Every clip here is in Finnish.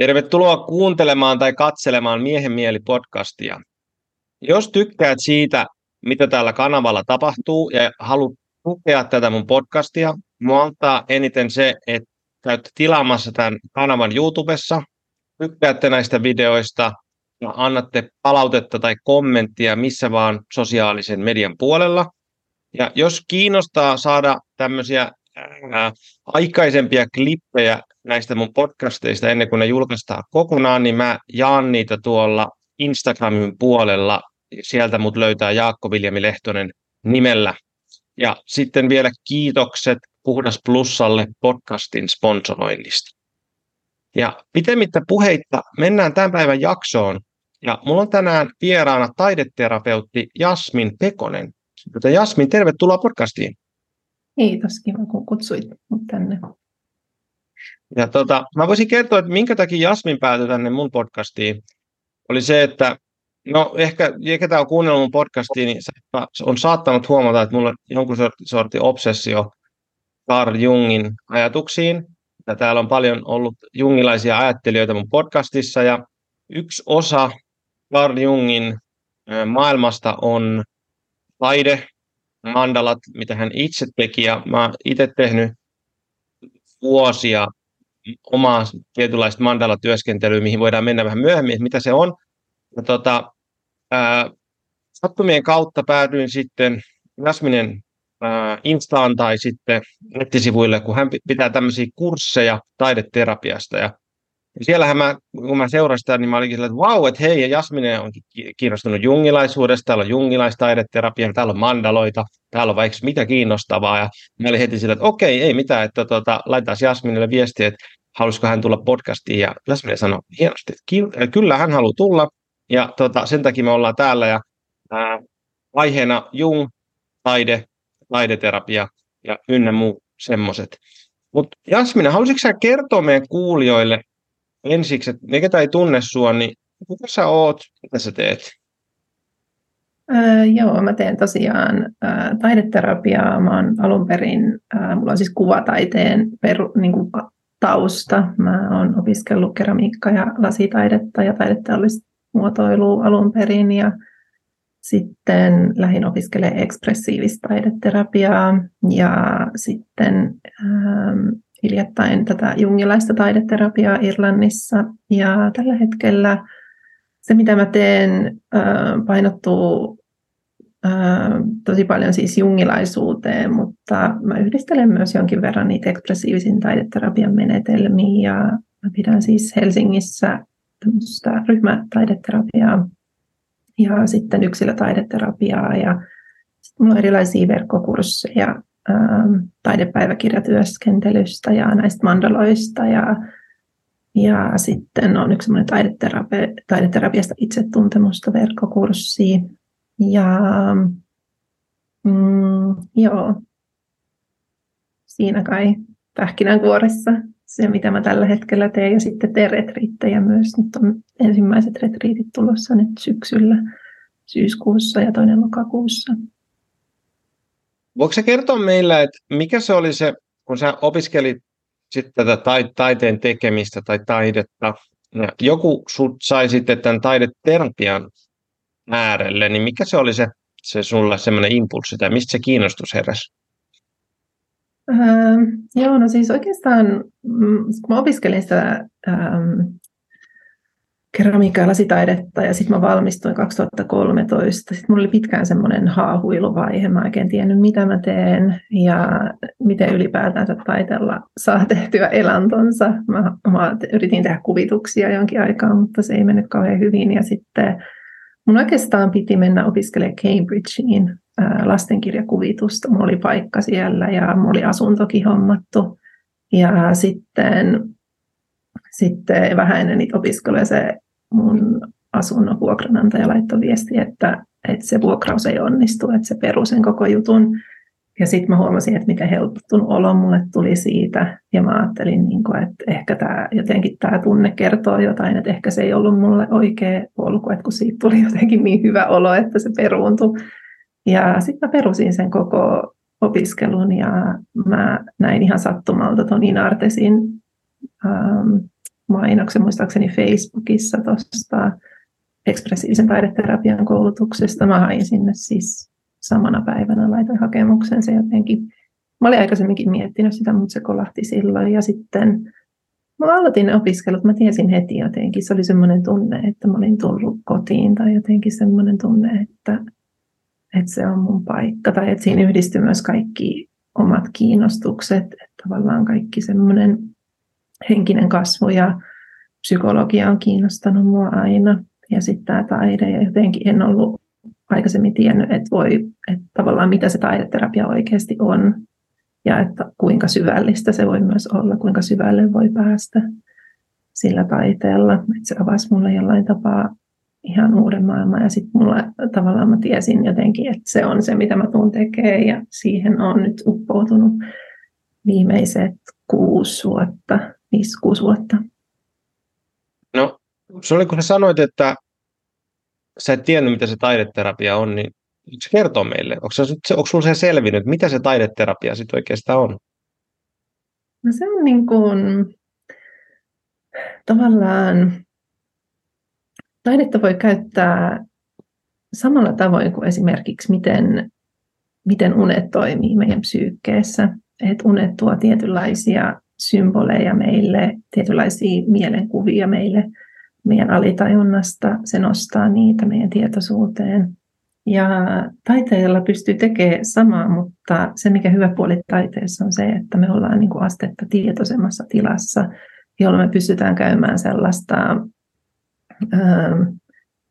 Tervetuloa kuuntelemaan tai katselemaan Miehen mieli podcastia. Jos tykkäät siitä, mitä täällä kanavalla tapahtuu ja haluat tukea tätä mun podcastia, mua auttaa eniten se, että käyt tilaamassa tämän kanavan YouTubessa, tykkäätte näistä videoista ja annatte palautetta tai kommenttia missä vaan sosiaalisen median puolella. Ja jos kiinnostaa saada tämmöisiä ää, aikaisempia klippejä näistä mun podcasteista ennen kuin ne julkaistaan kokonaan, niin mä jaan niitä tuolla Instagramin puolella. Sieltä mut löytää Jaakko Viljami Lehtonen nimellä. Ja sitten vielä kiitokset Puhdas Plussalle podcastin sponsoroinnista. Ja pitemmittä puheitta mennään tämän päivän jaksoon. Ja mulla on tänään vieraana taideterapeutti Jasmin Pekonen. Joten Jasmin, tervetuloa podcastiin. Kiitos, kiva kun kutsuit mut tänne. Ja tota, mä voisin kertoa, että minkä takia Jasmin päätyi tänne mun podcastiin. Oli se, että no ehkä, ketä on kuunnellut mun podcastiin, niin on saattanut huomata, että mulla on jonkun sorti obsessio Carl Jungin ajatuksiin. Ja täällä on paljon ollut jungilaisia ajattelijoita mun podcastissa, ja yksi osa Carl Jungin maailmasta on taide, mandalat, mitä hän itse teki, ja mä itse tehnyt vuosia omaa tietynlaista mandala-työskentelyä, mihin voidaan mennä vähän myöhemmin, että mitä se on. Ja tota, ää, sattumien kautta päädyin sitten Jasminen Instaan tai sitten nettisivuille, kun hän pitää tämmöisiä kursseja taideterapiasta. Ja ja siellähän mä, kun mä seurasin sitä, niin mä olinkin sillä, että vau, että hei, ja Jasmine on kiinnostunut jungilaisuudesta, täällä on jungilaistaideterapiaa, täällä on mandaloita, täällä on vaikka mitä kiinnostavaa, ja mä olin heti sillä, että okei, ei mitään, että tota, laitetaan Jasminille viestiä, että halusiko hän tulla podcastiin, ja Jasmine sanoi hienosti, että kyllä hän haluaa tulla, ja tota, sen takia me ollaan täällä, ja ää, aiheena Jung, taide, taideterapia ja ynnä muu semmoiset. Mutta Jasmine, haluaisitko sä kertoa meidän kuulijoille, ensiksi, että ketä ei tunne sua, niin kuka sä oot, mitä sä teet? Öö, joo, mä teen tosiaan öö, taideterapiaa. Mä oon alun perin, öö, mulla on siis kuvataiteen peru, niin kuin tausta. Mä oon opiskellut keramiikka- ja lasitaidetta ja taideteollista muotoilua alun perin ja sitten lähdin opiskelemaan ekspressiivistä taideterapiaa ja sitten ähm, hiljattain tätä jungilaista taideterapiaa Irlannissa. Ja tällä hetkellä se, mitä mä teen, painottuu tosi paljon siis jungilaisuuteen, mutta mä yhdistelen myös jonkin verran niitä ekspressiivisen taideterapian menetelmiä. Ja mä pidän siis Helsingissä tämmöistä ryhmätaideterapiaa ja sitten yksilötaideterapiaa ja sitten mulla on erilaisia verkkokursseja Ähm, taidepäiväkirjatyöskentelystä ja näistä mandaloista ja, ja sitten on yksi semmoinen taideterapi- taideterapiasta itsetuntemusta verkkokurssi ja mm, joo, siinä kai pähkinänkuoressa se, mitä mä tällä hetkellä teen. Ja sitten teen retriittejä myös. Nyt on ensimmäiset retriitit tulossa nyt syksyllä, syyskuussa ja toinen lokakuussa. Voiko se kertoa meille, että mikä se oli se, kun sä opiskelit sitten tätä taiteen tekemistä tai taidetta, ja joku sut sai sitten tämän taideterapian äärelle, niin mikä se oli se, se sulle semmoinen impulssi tai mistä se kiinnostus heräsi? Öö, joo, no siis oikeastaan, mm, kun mä opiskelin sitä ähm, keramiikkaa ja lasitaidetta ja sitten mä valmistuin 2013. Sitten mulla oli pitkään semmoinen haahuiluvaihe. Mä oikein tiennyt, mitä mä teen ja miten ylipäätänsä taiteella saa tehtyä elantonsa. Mä, mä yritin tehdä kuvituksia jonkin aikaa, mutta se ei mennyt kauhean hyvin. Ja sitten mun oikeastaan piti mennä opiskelemaan Cambridgeen lastenkirjakuvitusta. Mulla oli paikka siellä ja mulla oli asuntokin hommattu. Ja sitten sitten vähän ennen niitä opiskeluja se mun asunnon vuokranantaja laittoi viesti, että, että se vuokraus ei onnistu, että se peru sen koko jutun. Ja sitten mä huomasin, että miten helpottunut olo mulle tuli siitä. Ja mä ajattelin, niin että ehkä tämä, jotenkin tämä tunne kertoo jotain, että ehkä se ei ollut mulle oikea polku, että kun siitä tuli jotenkin niin hyvä olo, että se peruuntui. Ja sitten mä perusin sen koko opiskelun ja mä näin ihan sattumalta ton Inartesin ähm, mainoksen muistaakseni Facebookissa tuosta ekspressiivisen taideterapian koulutuksesta. Mä hain sinne siis samana päivänä, laitoin hakemuksen se jotenkin. Mä olin aikaisemminkin miettinyt sitä, mutta se kolahti silloin. Ja sitten mä aloitin opiskelut, mä tiesin heti jotenkin. Se oli semmoinen tunne, että mä olin tullut kotiin tai jotenkin semmoinen tunne, että, että se on mun paikka. Tai että siinä yhdistyy myös kaikki omat kiinnostukset, että tavallaan kaikki semmoinen henkinen kasvu ja psykologia on kiinnostanut mua aina. Ja sitten tämä taide, ja jotenkin en ollut aikaisemmin tiennyt, että, voi, että tavallaan mitä se taideterapia oikeasti on, ja että kuinka syvällistä se voi myös olla, kuinka syvälle voi päästä sillä taiteella. Että se avasi mulle jollain tapaa ihan uuden maailman. Ja sitten mulla tavallaan mä tiesin jotenkin, että se on se, mitä mä tuun tekemään. Ja siihen on nyt uppoutunut viimeiset kuusi vuotta, viisi, kuusi vuotta. No, se oli kun sä sanoit, että sä et tiennyt, mitä se taideterapia on, niin se kertoo meille? Onko, se, onko sulla se selvinnyt, mitä se taideterapia sitten oikeastaan on? No se on niin kuin, tavallaan, taidetta voi käyttää samalla tavoin kuin esimerkiksi miten, miten unet toimii meidän psyykkeessä. Että unet tuo tietynlaisia symboleja meille, tietynlaisia mielenkuvia meille meidän alitajunnasta. Se nostaa niitä meidän tietoisuuteen. Ja taiteella pystyy tekemään samaa, mutta se mikä hyvä puoli taiteessa on se, että me ollaan niin kuin astetta tietoisemmassa tilassa, jolloin me pystytään käymään sellaista ähm,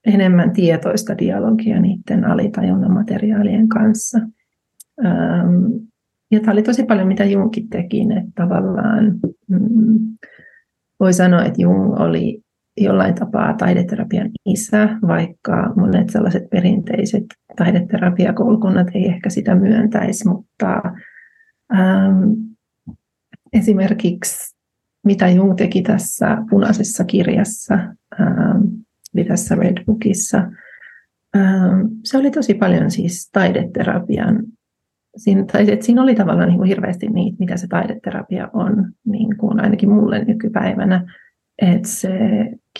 enemmän tietoista dialogia niiden alitajunnan materiaalien kanssa. Ähm, ja tämä oli tosi paljon, mitä Jungkin teki, että tavallaan mm, voi sanoa, että Jung oli jollain tapaa taideterapian isä, vaikka monet sellaiset perinteiset taideterapiakoulukunnat ei ehkä sitä myöntäisi, mutta ähm, esimerkiksi mitä Jung teki tässä punaisessa kirjassa, ähm, tässä Red Bookissa, ähm, se oli tosi paljon siis taideterapian Siinä, tai että siinä oli tavallaan niin kuin hirveästi niitä, mitä se taideterapia on, niin kuin ainakin mulle nykypäivänä että se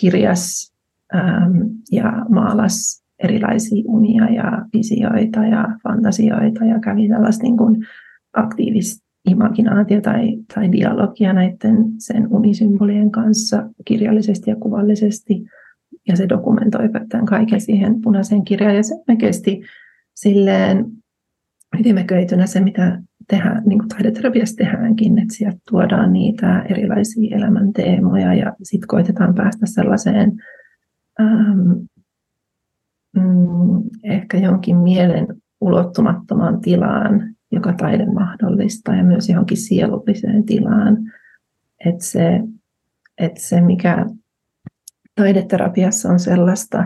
kirjas ähm, ja maalas erilaisia unia ja visioita ja fantasioita ja kävi tällaista niin kuin aktiivista imaginaatio tai, tai dialogia näiden sen unisymbolien kanssa kirjallisesti ja kuvallisesti. Ja se dokumentoi tämän kaiken siihen punaiseen kirjaan. Ja se oikeasti silleen ytimeköitynä se, mitä tehdään, niin kuin taideterapiassa tehdäänkin, että sieltä tuodaan niitä erilaisia elämänteemoja ja sitten koitetaan päästä sellaiseen ähm, mm, ehkä jonkin mielen ulottumattomaan tilaan, joka taide mahdollistaa ja myös johonkin sielulliseen tilaan. Että se, että se, mikä taideterapiassa on sellaista,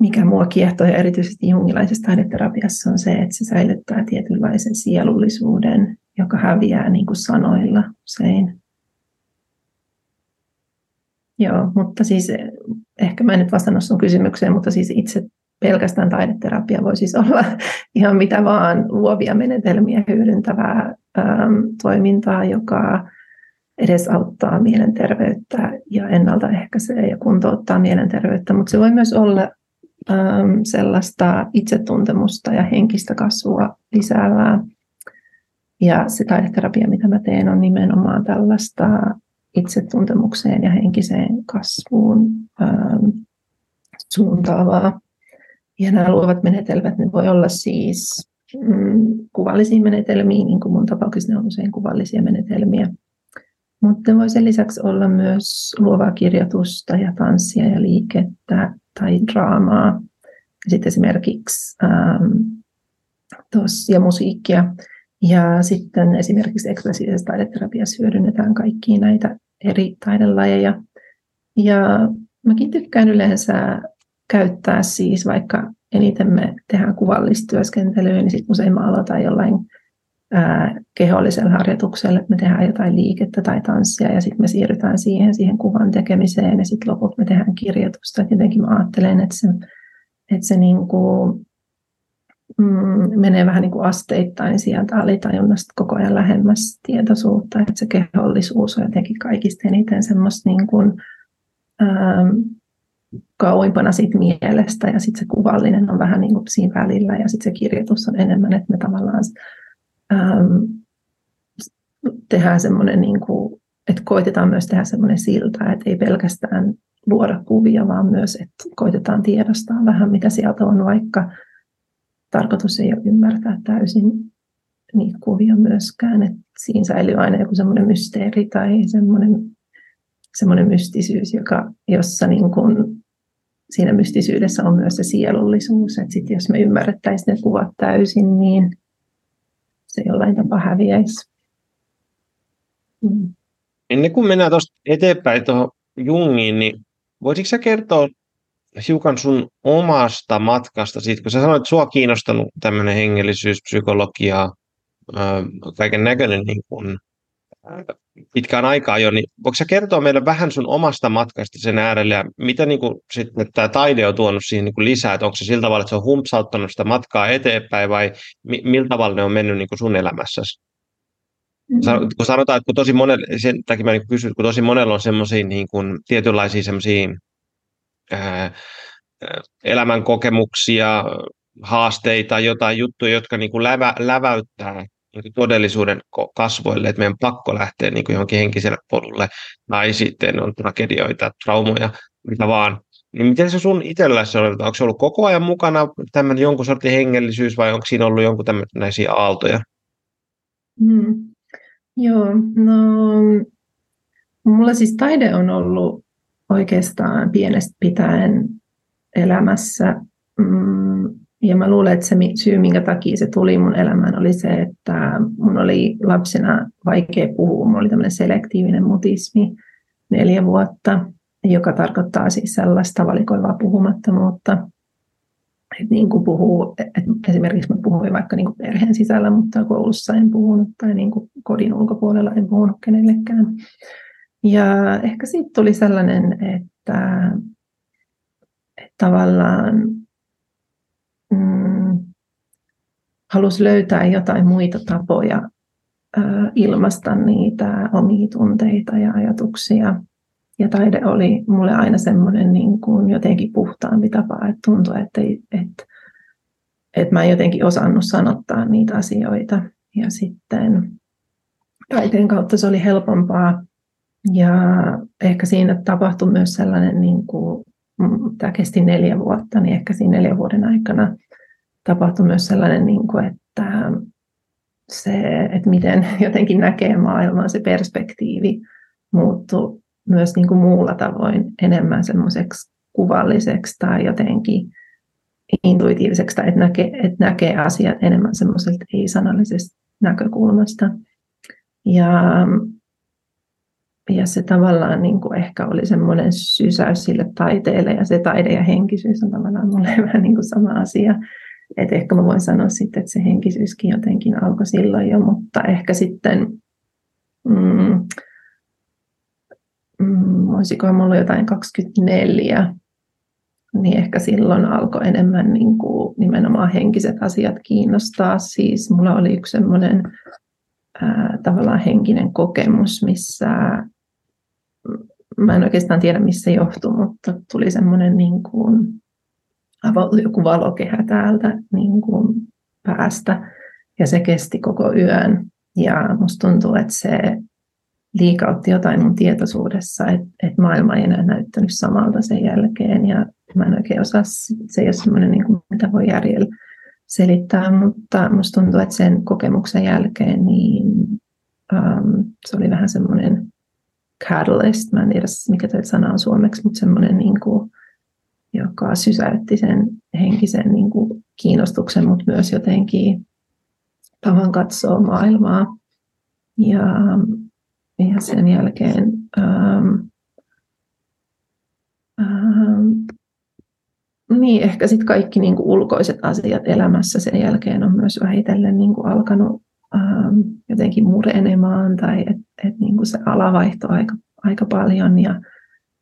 mikä mua kiehtoo ja erityisesti jungilaisessa taideterapiassa on se, että se säilyttää tietynlaisen sielullisuuden, joka häviää niin kuin sanoilla usein. Joo, mutta siis ehkä mä en nyt vastannut sun kysymykseen, mutta siis itse pelkästään taideterapia voi siis olla ihan mitä vaan luovia menetelmiä hyödyntävää ähm, toimintaa, joka edesauttaa mielenterveyttä ja ennaltaehkäisee ja kuntouttaa mielenterveyttä, mutta se voi myös olla sellaista itsetuntemusta ja henkistä kasvua lisäävää. Ja se taideterapia, mitä mä teen, on nimenomaan tällaista itsetuntemukseen ja henkiseen kasvuun ähm, suuntaavaa. Ja nämä luovat menetelmät, ne voi olla siis mm, kuvallisia menetelmiä, niin kuin mun tapauksessa ne on usein kuvallisia menetelmiä. Mutta ne voi sen lisäksi olla myös luovaa kirjoitusta ja tanssia ja liikettä tai draamaa. Sitten esimerkiksi ähm, tos, ja musiikkia. Ja sitten esimerkiksi ekspressiivisessä taideterapiassa hyödynnetään kaikkia näitä eri taidelajeja. Ja mäkin tykkään yleensä käyttää siis, vaikka eniten me tehdään kuvallista työskentelyä, niin sitten usein mä aloitan jollain ää, kehollisella harjoituksella, että me tehdään jotain liikettä tai tanssia ja sitten me siirrytään siihen, siihen kuvan tekemiseen ja sitten loput me tehdään kirjoitusta. Et jotenkin mä ajattelen, että se, että se niin kuin, mm, menee vähän niin kuin asteittain sieltä alitajunnasta koko ajan lähemmäs tietoisuutta, että se kehollisuus on jotenkin kaikista eniten semmoista niin kuin, ähm, kauimpana siitä mielestä ja sitten se kuvallinen on vähän niin kuin siinä välillä ja sitten se kirjoitus on enemmän, että me tavallaan ähm, tehdään semmoinen, niin kuin, että koitetaan myös tehdä semmoinen silta, että ei pelkästään luoda kuvia, vaan myös, että koitetaan tiedostaa vähän, mitä sieltä on, vaikka tarkoitus ei ole ymmärtää täysin niitä kuvia myöskään, että siinä säilyy aina joku semmoinen mysteeri tai semmoinen, semmoinen mystisyys, joka, jossa niin kuin, siinä mystisyydessä on myös se sielullisuus, että sit jos me ymmärrettäisiin ne kuvat täysin, niin se jollain tapaa häviäisi. Mm. Ennen kuin mennään tuosta eteenpäin tuohon Jungiin, niin voisitko sä kertoa hiukan sun omasta matkasta siitä, kun sä sanoit, että sua kiinnostanut tämmöinen hengellisyys, psykologia, kaiken näköinen niin pitkään aikaa jo, niin voiko sä kertoa meille vähän sun omasta matkasta sen äärelle ja mitä niin kuin, sitten tämä taide on tuonut siihen niin kuin lisää, että onko se sillä tavalla, että se on humpsauttanut sitä matkaa eteenpäin vai mi- millä tavalla ne on mennyt niin kuin sun elämässäsi? Mm-hmm. Kun sanotaan, että kun tosi monella, sen takia mä niin kysyn, kun tosi monella on semmoisia niin kuin, tietynlaisia semmoisia elämän kokemuksia, haasteita, jotain juttuja, jotka niin kuin lävä, läväyttää niin todellisuuden kasvoille, että meidän pakko lähteä niin kuin johonkin henkiselle polulle, tai sitten on tragedioita, traumoja, mitä vaan. Niin miten se sun itselläsi on, onko se ollut koko ajan mukana tämmöinen jonkun sortin hengellisyys vai onko siinä ollut jonkun tämmöisiä aaltoja? Mm. Joo, no mulla siis taide on ollut oikeastaan pienestä pitäen elämässä. Mm, ja mä luulen, että se syy, minkä takia se tuli mun elämään, oli se, että mun oli lapsena vaikea puhua. Mulla oli tämmöinen selektiivinen mutismi neljä vuotta, joka tarkoittaa siis sellaista valikoivaa puhumattomuutta. Että niin kuin puhuu, että esimerkiksi mä puhuin vaikka niin kuin perheen sisällä, mutta koulussa en puhunut tai niin kuin kodin ulkopuolella en puhunut kenellekään. Ja ehkä siitä tuli sellainen, että, että tavallaan mm, halusi löytää jotain muita tapoja ilmaista niitä omia tunteita ja ajatuksia. Ja taide oli mulle aina semmoinen niin kuin jotenkin puhtaampi tapa, että tuntui, että, että, että mä en jotenkin osannut sanottaa niitä asioita. Ja sitten taiteen kautta se oli helpompaa ja ehkä siinä tapahtui myös sellainen, niin kuin, tämä kesti neljä vuotta, niin ehkä siinä neljän vuoden aikana tapahtui myös sellainen, niin kuin, että se, että miten jotenkin näkee maailmaa, se perspektiivi muuttui myös niin kuin muulla tavoin enemmän semmoiseksi kuvalliseksi tai jotenkin intuitiiviseksi, tai että näkee, että näkee asiat enemmän semmoiselta ei-sanallisesta näkökulmasta. Ja ja se tavallaan niin kuin ehkä oli semmoinen sysäys sille taiteelle ja se taide ja henkisyys on tavallaan mulle vähän niin kuin sama asia. Et ehkä mä voin sanoa sitten, että se henkisyyskin jotenkin alkoi silloin jo, mutta ehkä sitten, mm, mm, olisiko mulla jotain 24, niin ehkä silloin alkoi enemmän niin kuin nimenomaan henkiset asiat kiinnostaa. Siis mulla oli yksi semmoinen tavallaan henkinen kokemus, missä mä en oikeastaan tiedä, missä se johtuu, mutta tuli semmoinen niin kuin, joku valokehä täältä niin kuin päästä. Ja se kesti koko yön. Ja musta tuntuu, että se liikautti jotain mun tietoisuudessa, että, että maailma ei enää näyttänyt samalta sen jälkeen. Ja mä en oikein osaa, se ei ole semmoinen, niin kuin, mitä voi järjellä selittää, mutta musta tuntuu, että sen kokemuksen jälkeen niin, um, se oli vähän semmoinen catalyst, mä en tiedä mikä tämä sana on suomeksi, mutta semmoinen, niin kuin, joka sysäytti sen henkisen niin kuin, kiinnostuksen, mutta myös jotenkin tavan katsoa maailmaa. Ja, ja sen jälkeen ähm, ähm, niin, ehkä sitten kaikki niin kuin ulkoiset asiat elämässä sen jälkeen on myös vähitellen niin kuin alkanut jotenkin murenemaan tai että et, niin se ala vaihtoi aika, aika paljon ja,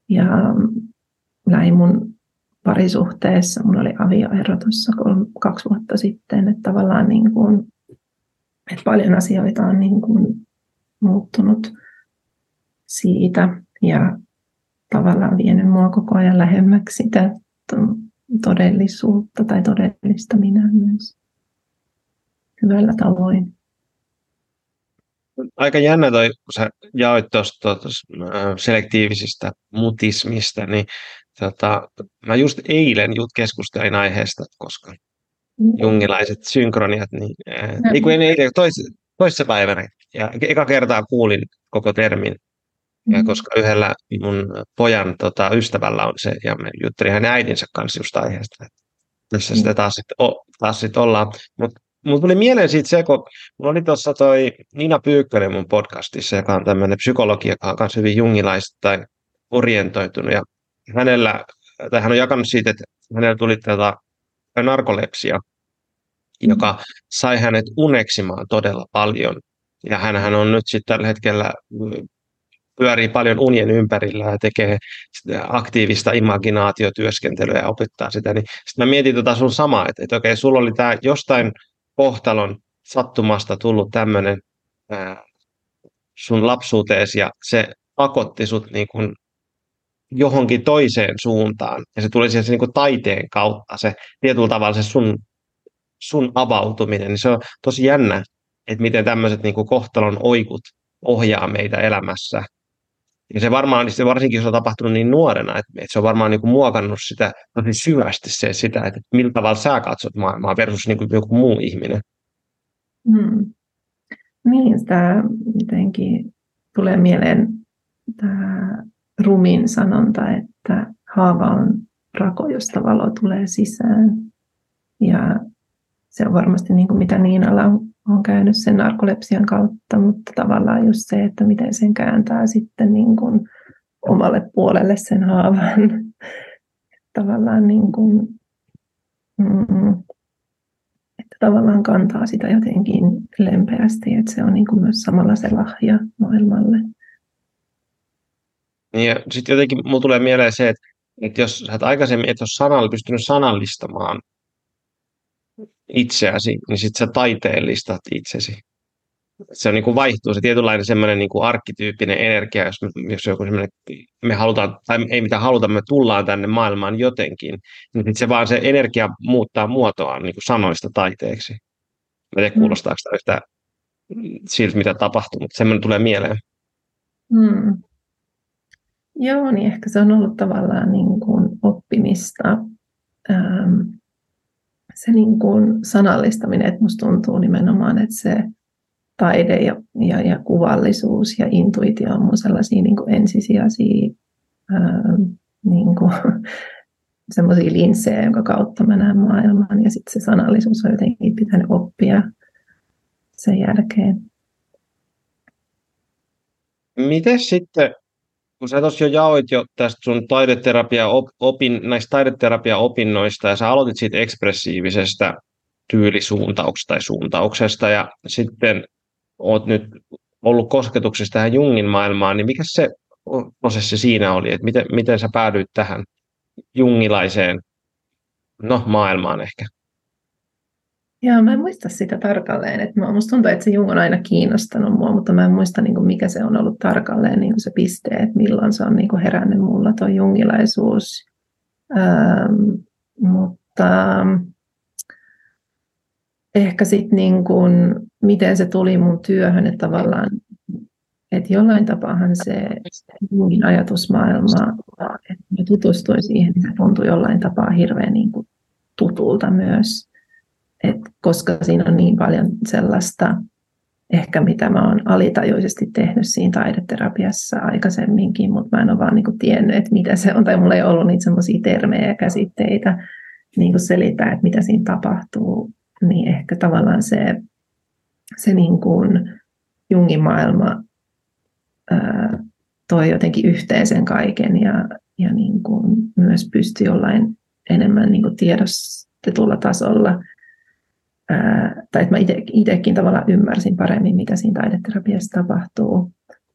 ja lähin mun parisuhteessa. Mulla oli avioero tuossa kaksi vuotta sitten, että tavallaan niin kuin, että paljon asioita on niin kuin muuttunut siitä ja tavallaan vienyt mua koko ajan lähemmäksi sitä todellisuutta tai todellista minä myös hyvällä tavoin. Aika jännä toi, kun sä jaoit tuosta selektiivisistä mutismista, niin tota, mä just eilen just keskustelin aiheesta, koska mm. jungilaiset synkroniat, niin mm. ei kun eilen, tois, toissa päivänä, ja eka kertaa kuulin koko termin ja mm. koska yhdellä mun pojan tota, ystävällä on se, ja me juttelin hänen äidinsä kanssa just aiheesta, että tässä sitä taas sitten taas sit ollaan. Mutta Mulla tuli mieleen siitä se, kun mulla oli tuossa toi Nina Pyykkönen mun podcastissa, joka on tämmöinen psykologi, joka on myös hyvin jungilaista orientoitunut. Ja hänellä, tai hän on jakanut siitä, että hänellä tuli tätä narkolepsia, joka sai hänet uneksimaan todella paljon. Ja hän on nyt sitten tällä hetkellä pyörii paljon unien ympärillä ja tekee aktiivista imaginaatiotyöskentelyä ja opettaa sitä, niin sitten mä mietin tota sun samaa, että, että okei, sulla oli tämä jostain kohtalon sattumasta tullut tämmöinen sun lapsuuteesi ja se pakotti sut niin kuin johonkin toiseen suuntaan. Ja se tuli siihen niin kuin taiteen kautta se tietyllä tavalla se sun, sun avautuminen, niin se on tosi jännä, että miten tämmöiset niin kohtalon oikut ohjaa meitä elämässä ja se varmaan, se varsinkin jos on tapahtunut niin nuorena, että, että se on varmaan niin kuin muokannut sitä tosi syvästi se, sitä, että millä tavalla sä katsot maailmaa versus niin kuin joku muu ihminen. Hmm. Niin, sitä jotenkin tulee mieleen tämä rumin sanonta, että haava on rako, josta valo tulee sisään. Ja se on varmasti niin kuin mitä Niinalla on olen käynyt sen narkolepsian kautta, mutta tavallaan just se, että miten sen kääntää sitten niin kuin omalle puolelle sen haavan. tavallaan niin kuin, mm, että tavallaan kantaa sitä jotenkin lempeästi, että se on niin kuin myös samalla se lahja maailmalle. Niin ja sitten jotenkin mulle tulee mieleen se, että, että jos sä et aikaisemmin et ole sanalla, pystynyt sanallistamaan itseäsi, niin sitten sä taiteellistat itsesi. Se on niin kuin vaihtuu se tietynlainen semmoinen niin kuin arkkityyppinen energia, jos, me, jos joku semmoinen, me halutaan, tai ei mitä haluta, me tullaan tänne maailmaan jotenkin, niin se vaan se energia muuttaa muotoaan niin kuin sanoista taiteeksi. Mä tiedä, mm. kuulostaako sitä yhtä siltä, mitä tapahtuu, mutta semmoinen tulee mieleen. Hmm. Joo, niin ehkä se on ollut tavallaan niin kuin oppimista. Ähm, se niin kuin sanallistaminen, että musta tuntuu nimenomaan, että se taide ja, ja, ja kuvallisuus ja intuitio on mun sellaisia niin kuin ensisijaisia ää, niin kuin, semmoisia linssejä, jonka kautta mä näen maailman. Ja sitten se sanallisuus on jotenkin pitänyt oppia sen jälkeen. Miten sitten kun sä tuossa jo jaoit jo tästä sun taideterapia opin, näistä taideterapia-opinnoista ja sä aloitit siitä ekspressiivisestä tyylisuuntauksesta tai suuntauksesta ja sitten oot nyt ollut kosketuksessa tähän Jungin maailmaan, niin mikä se prosessi siinä oli, että miten, miten sä päädyit tähän jungilaiseen no, maailmaan ehkä? Joo, mä en muista sitä tarkalleen. Että musta tuntuu, että se Jung on aina kiinnostanut mua, mutta mä en muista, niin kuin mikä se on ollut tarkalleen niin kuin se piste, että milloin se on niin kuin herännyt mulla tuo jungilaisuus. Ähm, mutta ehkä sitten niin kuin, miten se tuli mun työhön, että tavallaan että jollain tapaahan se Jungin ajatusmaailma, että mä tutustuin siihen, niin se tuntui jollain tapaa hirveän niin kuin tutulta myös et koska siinä on niin paljon sellaista, ehkä mitä mä oon alitajuisesti tehnyt siinä taideterapiassa aikaisemminkin, mutta mä en ole vaan niin kuin tiennyt, että mitä se on, tai mulla ei ollut niitä semmoisia termejä ja käsitteitä niin kuin selittää, että mitä siinä tapahtuu, niin ehkä tavallaan se, se niin kuin Jungin maailma toi jotenkin yhteen sen kaiken ja, ja niin kuin myös pystyi jollain enemmän niin kuin tiedostetulla tasolla – tai että mä itsekin tavallaan ymmärsin paremmin, mitä siinä taideterapiassa tapahtuu.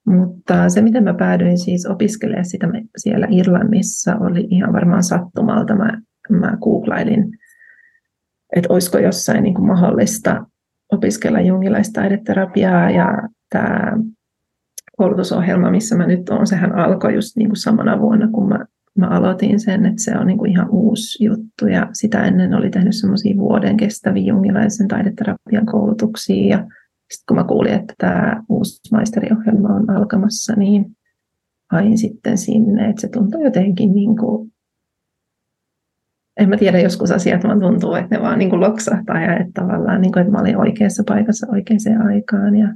Mutta se, miten mä päädyin siis opiskelemaan sitä siellä Irlannissa, oli ihan varmaan sattumalta. Mä, mä googlailin, että olisiko jossain niin kuin mahdollista opiskella jungilaista taideterapiaa ja tämä koulutusohjelma, missä mä nyt olen, sehän alkoi just niin kuin samana vuonna, kun mä, mä aloitin sen, että se on niin kuin ihan uusi juttu ja sitä ennen oli tehnyt semmoisia vuoden kestäviä jungilaisen taideterapian koulutuksia ja sitten kun mä kuulin, että tämä uusi maisteriohjelma on alkamassa, niin hain sitten sinne, että se tuntui jotenkin niin kuin, en mä tiedä, joskus asiat vaan tuntuu, että ne vaan niin kuin loksahtaa ja että tavallaan, niin kuin, että mä olin oikeassa paikassa oikeaan aikaan ja,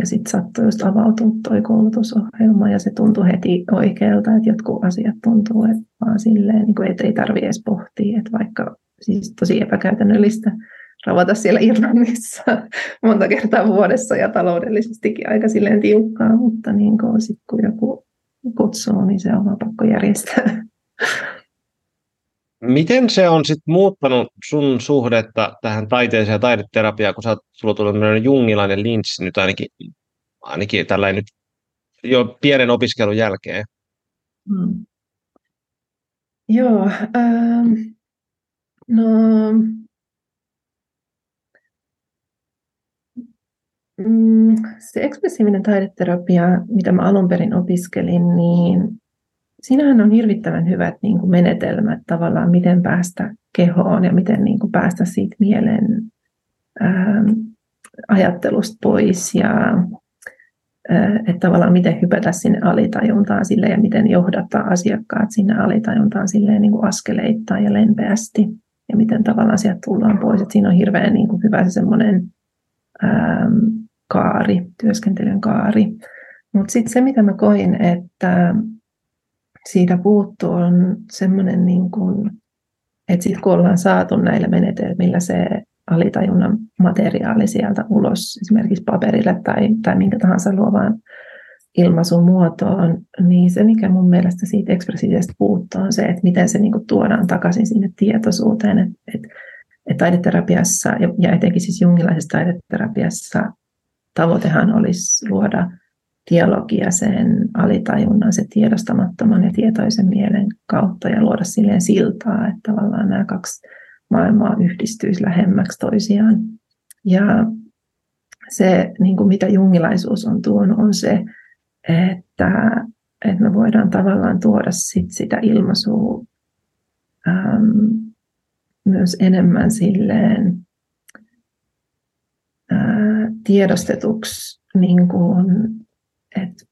ja sitten sattui just avautua toi koulutusohjelma ja se tuntui heti oikealta, että jotkut asiat tuntuu, että vaan silleen, niin kuin, että ei tarvitse edes pohtia, että vaikka siis tosi epäkäytännöllistä ravata siellä Irlannissa monta kertaa vuodessa ja taloudellisestikin aika silleen tiukkaa, mutta niin kuin sit kun joku kutsuu, niin se on vaan pakko järjestää. Miten se on sitten muuttanut sun suhdetta tähän taiteeseen ja taideterapiaan, kun sä oot, sulla tullut jungilainen linssi nyt ainakin, ainakin tällainen nyt jo pienen opiskelun jälkeen? Hmm. Joo, ähm, no Mm, se ekspressiivinen taideterapia, mitä mä alun perin opiskelin, niin siinähän on hirvittävän hyvät niin kuin menetelmät tavallaan, miten päästä kehoon ja miten niin kuin päästä siitä mielen ää, ähm, ajattelusta pois ja ää, äh, että tavallaan miten hypätä sinne alitajuntaan sille ja miten johdattaa asiakkaat sinne alitajuntaan silleen niin kuin askeleittain ja lempeästi ja miten tavallaan sieltä tullaan pois. Että siinä on hirveän niin kuin hyvä se semmoinen ähm, kaari, työskentelyn kaari. Mutta sitten se, mitä mä koin, että siitä puuttuu, on semmoinen, niin kuin, että sitten kun ollaan saatu näillä menetelmillä se alitajunnan materiaali sieltä ulos, esimerkiksi paperille tai, tai minkä tahansa luovaan ilmaisun muotoon, niin se, mikä mun mielestä siitä ekspressiivisestä puuttuu, on se, että miten se niin kuin tuodaan takaisin sinne tietoisuuteen. Että et, et taideterapiassa ja, ja etenkin siis jungilaisessa taideterapiassa tavoitehan olisi luoda dialogia sen alitajunnan, se tiedostamattoman ja tietoisen mielen kautta ja luoda silleen siltaa, että tavallaan nämä kaksi maailmaa yhdistyisi lähemmäksi toisiaan. Ja se, niin kuin mitä jungilaisuus on tuonut, on se, että, että me voidaan tavallaan tuoda sit sitä ilmaisua äm, myös enemmän silleen tiedostetuksi, niin kuin, että,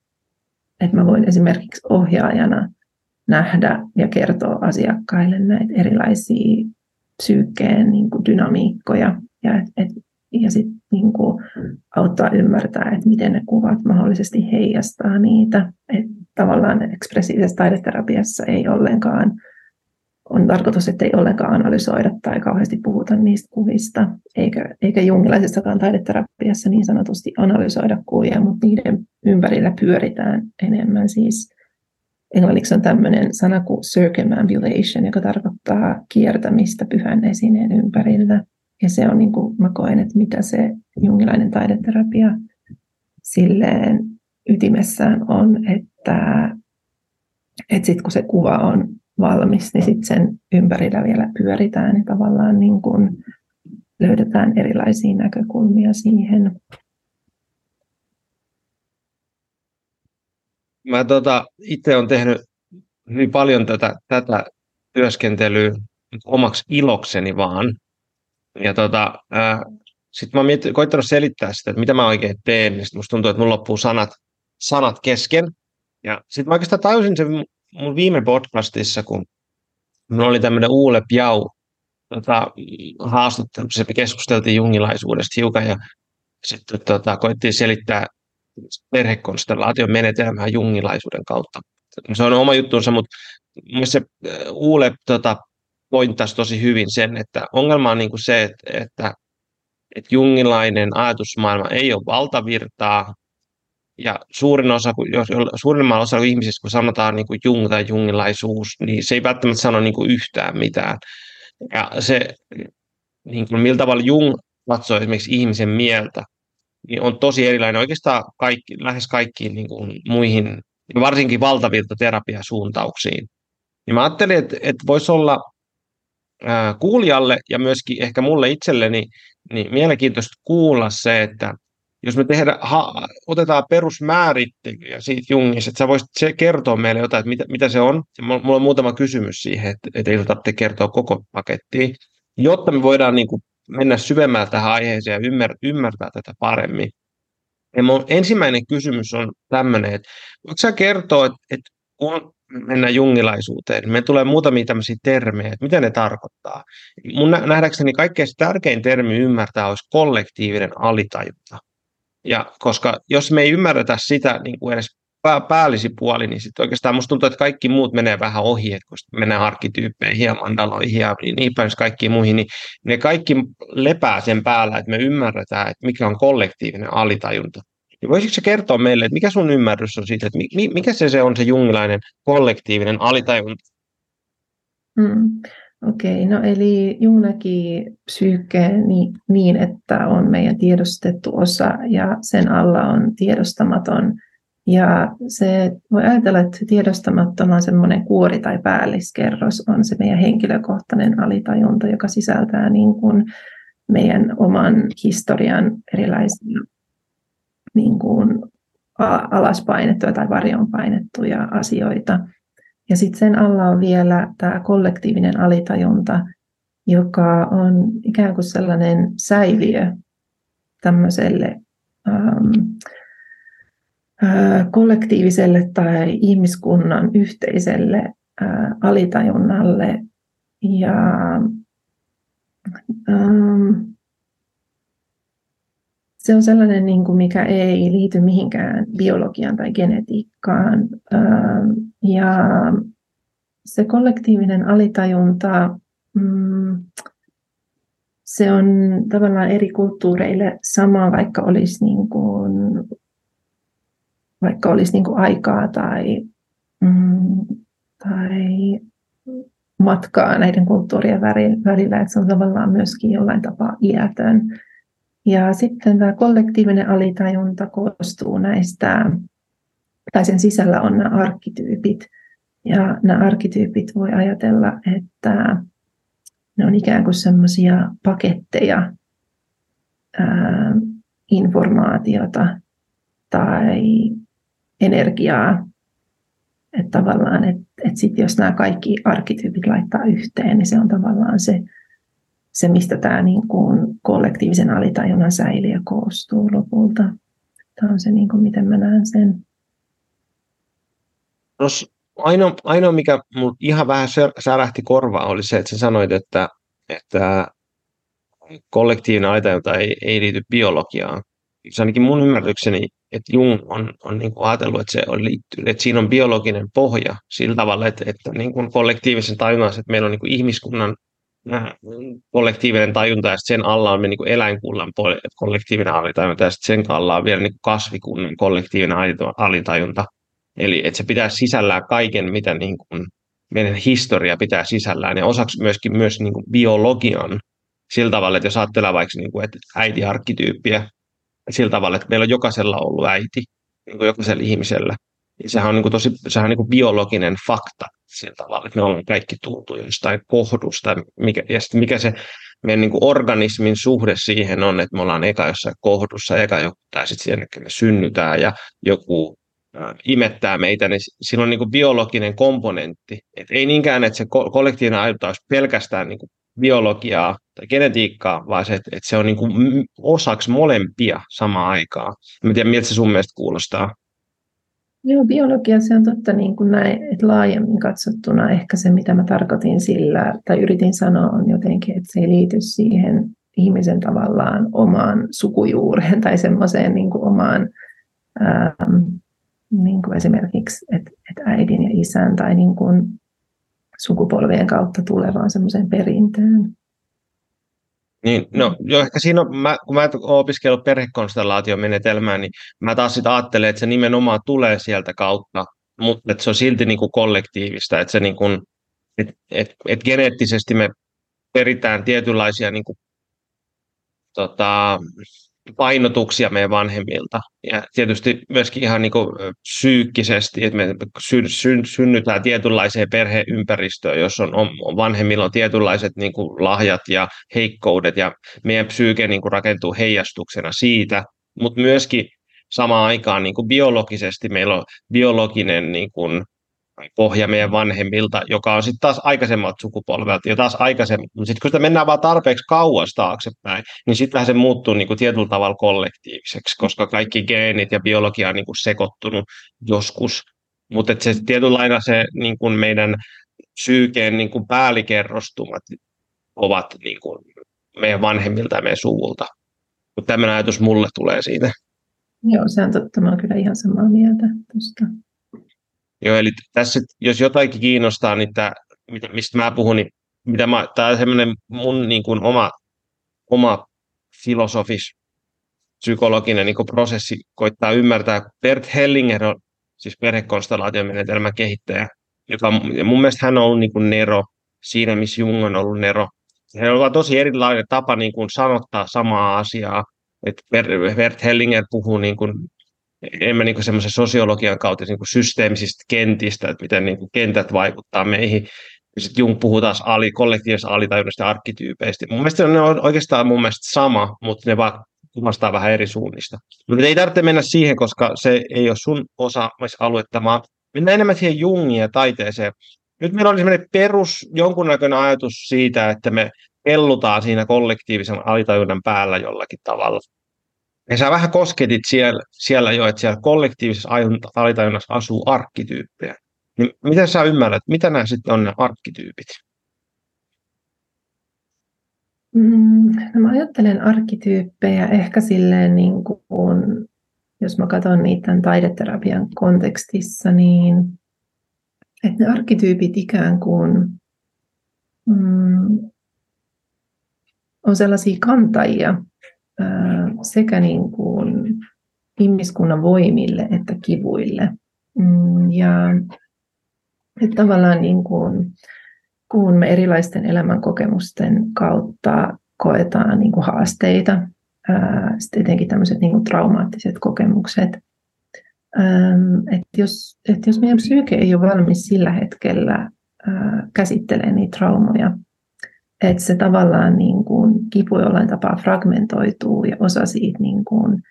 että mä voin esimerkiksi ohjaajana nähdä ja kertoa asiakkaille näitä erilaisia psyykkeen niin kuin dynamiikkoja ja, et, et, ja sit, niin kuin, auttaa ymmärtää, että miten ne kuvat mahdollisesti heijastaa niitä. Et tavallaan ekspressiivisessä taideterapiassa ei ollenkaan on tarkoitus, että ei ollenkaan analysoida tai kauheasti puhuta niistä kuvista, eikä, eikä jungilaisessakaan taideterapiassa niin sanotusti analysoida kuvia, mutta niiden ympärillä pyöritään enemmän. Siis englanniksi on tämmöinen sana kuin circumambulation, joka tarkoittaa kiertämistä pyhän esineen ympärillä. Ja se on niin kuin mä koen, että mitä se jungilainen taideterapia silleen ytimessään on, että, että sitten kun se kuva on valmis, niin sitten sen ympärillä vielä pyöritään ja tavallaan niin kuin löydetään erilaisia näkökulmia siihen. Mä tota, itse olen tehnyt hyvin paljon tätä, tätä työskentelyä omaksi ilokseni vaan. Ja tota, sitten mä oon koittanut selittää sitä, että mitä mä oikein teen, niin musta tuntuu, että mulla loppuu sanat, sanat kesken. Ja sitten mä oikeastaan tajusin sen mun viime podcastissa, kun minulla oli tämmöinen Uule Piau tota, haastattelu, se keskusteltiin jungilaisuudesta hiukan ja sitten tota, koettiin selittää perhekonstellaation menetelmää jungilaisuuden kautta. Se on oma juttunsa, mutta se Uule tota, pointtasi tosi hyvin sen, että ongelma on niin kuin se, että, että, että jungilainen ajatusmaailma ei ole valtavirtaa, ja suurin osa, jos suurimmalla osalla ihmisistä, kun sanotaan niin kuin jung tai jungilaisuus, niin se ei välttämättä sano niin kuin yhtään mitään. Ja se, niin kuin, millä tavalla Jung katsoo esimerkiksi ihmisen mieltä, niin on tosi erilainen oikeastaan kaikki, lähes kaikkiin niin kuin muihin, varsinkin valtavilta terapiasuuntauksiin. Niin mä ajattelin, että, että voisi olla ää, kuulijalle ja myöskin ehkä mulle itselleni niin mielenkiintoista kuulla se, että jos me tehdä, ha, otetaan perusmäärittelyjä siitä Jungissa, että sä voisit se kertoa meille jotain, että mitä, mitä se on. Mulla on muutama kysymys siihen, että, että ei tarvitse kertoa koko pakettia, jotta me voidaan niin kuin mennä syvemmällä tähän aiheeseen ja ymmär, ymmärtää tätä paremmin. Ja mun ensimmäinen kysymys on tämmöinen, että voitko sä kertoa, että, että kun mennään jungilaisuuteen, niin me tulee muutamia tämmöisiä termejä, että mitä ne tarkoittaa. Mun nähdäkseni kaikkein tärkein termi ymmärtää olisi kollektiivinen alitajunta. Ja koska jos me ei ymmärretä sitä niin kuin edes pää, päällisi puoli, niin sitten oikeastaan musta tuntuu, että kaikki muut menee vähän ohi, että kun mennään arkkityyppeihin ja mandaloihin ja niin päin kaikkiin muihin, niin ne kaikki lepää sen päällä, että me ymmärretään, että mikä on kollektiivinen alitajunta. Niin voisitko se kertoa meille, että mikä sun ymmärrys on siitä, että mikä se, se on se jungilainen kollektiivinen alitajunta? Mm. Okei, no eli Jung näki psyykkeen niin, että on meidän tiedostettu osa ja sen alla on tiedostamaton. Ja se voi ajatella, että tiedostamaton on semmoinen kuori tai päälliskerros, on se meidän henkilökohtainen alitajunta, joka sisältää niin kuin meidän oman historian erilaisia niin kuin alaspainettuja tai varjon painettuja asioita. Ja sitten sen alla on vielä tämä kollektiivinen alitajunta, joka on ikään kuin sellainen säiliö tämmöiselle ähm, äh, kollektiiviselle tai ihmiskunnan yhteiselle äh, alitajunnalle. Ja ähm, se on sellainen, niin kuin mikä ei liity mihinkään biologiaan tai genetiikkaan. Ja se kollektiivinen alitajunta, mm, se on tavallaan eri kulttuureille sama, vaikka olisi, niin kuin, vaikka olisi niin kuin aikaa tai, mm, tai matkaa näiden kulttuurien välillä, että se on tavallaan myöskin jollain tapaa iätön. Ja sitten tämä kollektiivinen alitajunta koostuu näistä, tai sen sisällä on nämä arkkityypit. Ja nämä arkkityypit voi ajatella, että ne on ikään kuin semmoisia paketteja ää, informaatiota tai energiaa. Että tavallaan, että et sit jos nämä kaikki arkkityypit laittaa yhteen, niin se on tavallaan se se, mistä tämä niin kuin kollektiivisen alitajunnan säiliö koostuu lopulta. Tämä on se, niin kuin, miten mä näen sen. ainoa, ainoa, mikä mulla ihan vähän särähti korvaa, oli se, että sä sanoit, että, että kollektiivinen alitajunta ei, ei liity biologiaan. Se ainakin mun ymmärrykseni, että Jung on, on niin kuin ajatellut, että, se on liittyy, että siinä on biologinen pohja sillä tavalla, että, että niin kuin kollektiivisen tajunnan, että meillä on niin kuin ihmiskunnan kollektiivinen tajunta ja sen alla on niin eläinkunnan kollektiivinen alitajunta ja sen alla on vielä niin kasvikunnan kollektiivinen alitajunta. Eli että se pitää sisällään kaiken, mitä niin kuin meidän historia pitää sisällään ja osaksi myöskin myös niin kuin biologian sillä tavalla, että jos ajattelee vaikka niin kuin, että äiti-arkkityyppiä sillä tavalla, että meillä on jokaisella ollut äiti, niin kuin jokaisella ihmisellä, niin sehän on, niin kuin tosi, sehän on niin kuin biologinen fakta sillä tavalla, että me ollaan kaikki tultu jostain kohdusta, mikä, ja sitten mikä se meidän niin kuin organismin suhde siihen on, että me ollaan eka jossain kohdussa, eka joku, tai sitten että me synnytään ja joku äh, imettää meitä, niin sillä on niin kuin biologinen komponentti. Et ei niinkään, että se kollektiivinen ajatus olisi pelkästään niin kuin biologiaa tai genetiikkaa, vaan se, että, että se on niin kuin osaksi molempia samaan aikaan. Mä tiedän, miltä se sun mielestä kuulostaa. Joo, biologia se on totta niin kuin näin, että laajemmin katsottuna ehkä se, mitä mä tarkoitin sillä, tai yritin sanoa, on jotenkin, että se ei liity siihen ihmisen tavallaan omaan sukujuureen tai semmoiseen niin kuin omaan ähm, niin kuin esimerkiksi, että, että äidin ja isän tai niin kuin sukupolvien kautta tulevaan semmoiseen perintöön. Niin, no jo ehkä siinä on, mä, kun mä oon opiskellut perhekonstellaatiomenetelmää, niin mä taas sitä ajattelen, että se nimenomaan tulee sieltä kautta, mutta että se on silti niin kuin kollektiivista, että se niin kuin, et, et, et geneettisesti me peritään tietynlaisia niin kuin, tota, painotuksia meidän vanhemmilta. Ja tietysti myöskin ihan niin kuin psyykkisesti, että me sy- sy- synnytään tietynlaiseen perheympäristöön, jos on, on vanhemmilla on tietynlaiset niin kuin lahjat ja heikkoudet, ja meidän psyyke niin kuin rakentuu heijastuksena siitä, mutta myöskin samaan aikaan niin kuin biologisesti meillä on biologinen niin kuin pohja meidän vanhemmilta, joka on sitten taas aikaisemmat sukupolvelta ja taas aikaisemmat. Mutta sitten kun sitä mennään vaan tarpeeksi kauas taaksepäin, niin sittenhän se muuttuu niin kuin tietyllä tavalla kollektiiviseksi, koska kaikki geenit ja biologia on niin kuin sekoittunut joskus. Mutta se tietynlailla se niin kuin meidän psyykeen niin kuin päällikerrostumat ovat niin kuin meidän vanhemmilta ja meidän suvulta. Mutta tämmöinen ajatus mulle tulee siitä. Joo, se on totta. Mä olen kyllä ihan samaa mieltä tuosta. Joo, eli tässä, jos jotakin kiinnostaa, niin tämä, mistä mä puhun, niin mitä mä, tämä on semmoinen mun niin kuin oma, oma filosofis, psykologinen niin prosessi koittaa ymmärtää. Bert Hellinger on siis perhekonstellaatiomenetelmän kehittäjä, joka mun mielestä hän on ollut niin kuin Nero siinä, missä Jung on ollut Nero. He ovat tosi erilainen tapa niin kuin sanottaa samaa asiaa. Et Bert Hellinger puhuu niin kuin enemmän niin semmoisen sosiologian kautta niin kuin systeemisistä kentistä, että miten niin kuin kentät vaikuttaa meihin. Sitten Jung puhuu taas ali, kollektiivisesta alitajunnasta arkkityypeistä. Mun mielestä ne on oikeastaan mun mielestä sama, mutta ne vaan kuvastaa vähän eri suunnista. Mutta ei tarvitse mennä siihen, koska se ei ole sun osa-aluetta. Mennään enemmän siihen Jungiin ja taiteeseen. Nyt meillä oli sellainen perus jonkunnäköinen ajatus siitä, että me kellutaan siinä kollektiivisen alitajunnan päällä jollakin tavalla. Ja sä vähän kosketit siellä, siellä jo, että siellä kollektiivisessa alitajunnassa asuu arkkityyppejä. Niin miten sä ymmärrät, mitä nämä sitten on ne arkkityypit? Mm, no mä ajattelen arkkityyppejä ehkä silleen, niin kuin, jos mä katson niitä taideterapian kontekstissa, niin että ne arkkityypit ikään kuin mm, on sellaisia kantajia, sekä niin kuin ihmiskunnan voimille että kivuille. Mm, ja että tavallaan niin kuin, kun me erilaisten elämänkokemusten kautta koetaan niin kuin haasteita, sitten etenkin tämmöiset niin kuin traumaattiset kokemukset, että jos, että jos meidän psyyke ei ole valmis sillä hetkellä käsittelemään niitä traumoja, että se tavallaan niin kuin kipu jollain tapaa fragmentoituu ja osa siitä niin kuin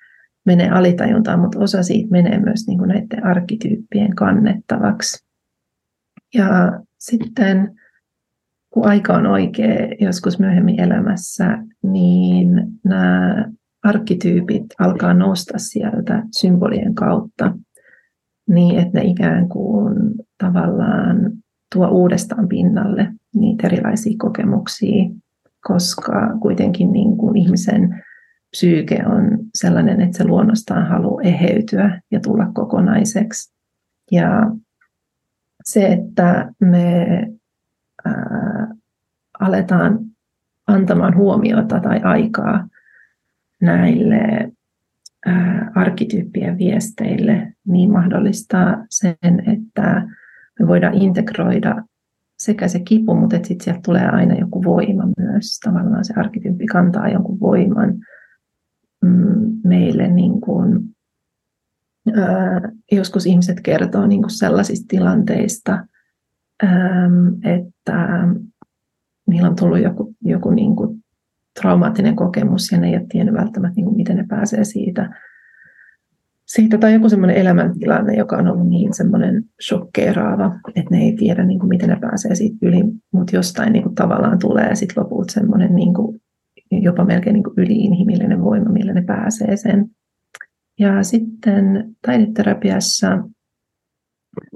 menee alitajuntaan, mutta osa siitä menee myös niin kuin näiden arkkityyppien kannettavaksi. Ja sitten kun aika on oikea joskus myöhemmin elämässä, niin nämä arkkityypit alkaa nousta sieltä symbolien kautta niin, että ne ikään kuin tavallaan tuo uudestaan pinnalle niitä erilaisia kokemuksia, koska kuitenkin niin kuin ihmisen psyyke on sellainen, että se luonnostaan haluaa eheytyä ja tulla kokonaiseksi. Ja se, että me ää, aletaan antamaan huomiota tai aikaa näille ää, arkkityyppien viesteille, niin mahdollistaa sen, että me voidaan integroida sekä se kipu, mutta sitten sieltä tulee aina joku voima myös. Tavallaan se arkkityyppi kantaa jonkun voiman mm, meille. Niin kuin, ää, joskus ihmiset kertoo niin kuin sellaisista tilanteista, ää, että niillä on tullut joku, joku niin kuin traumaattinen kokemus ja ne ei ole tiennyt välttämättä, niin kuin miten ne pääsee siitä siitä tai joku semmoinen elämäntilanne, joka on ollut niin semmoinen shokkeeraava, että ne ei tiedä, niin kuin, miten ne pääsee siitä yli, mutta jostain niin kuin, tavallaan tulee sitten lopulta semmoinen niin kuin, jopa melkein niin kuin yliinhimillinen voima, millä ne pääsee sen. Ja sitten taideterapiassa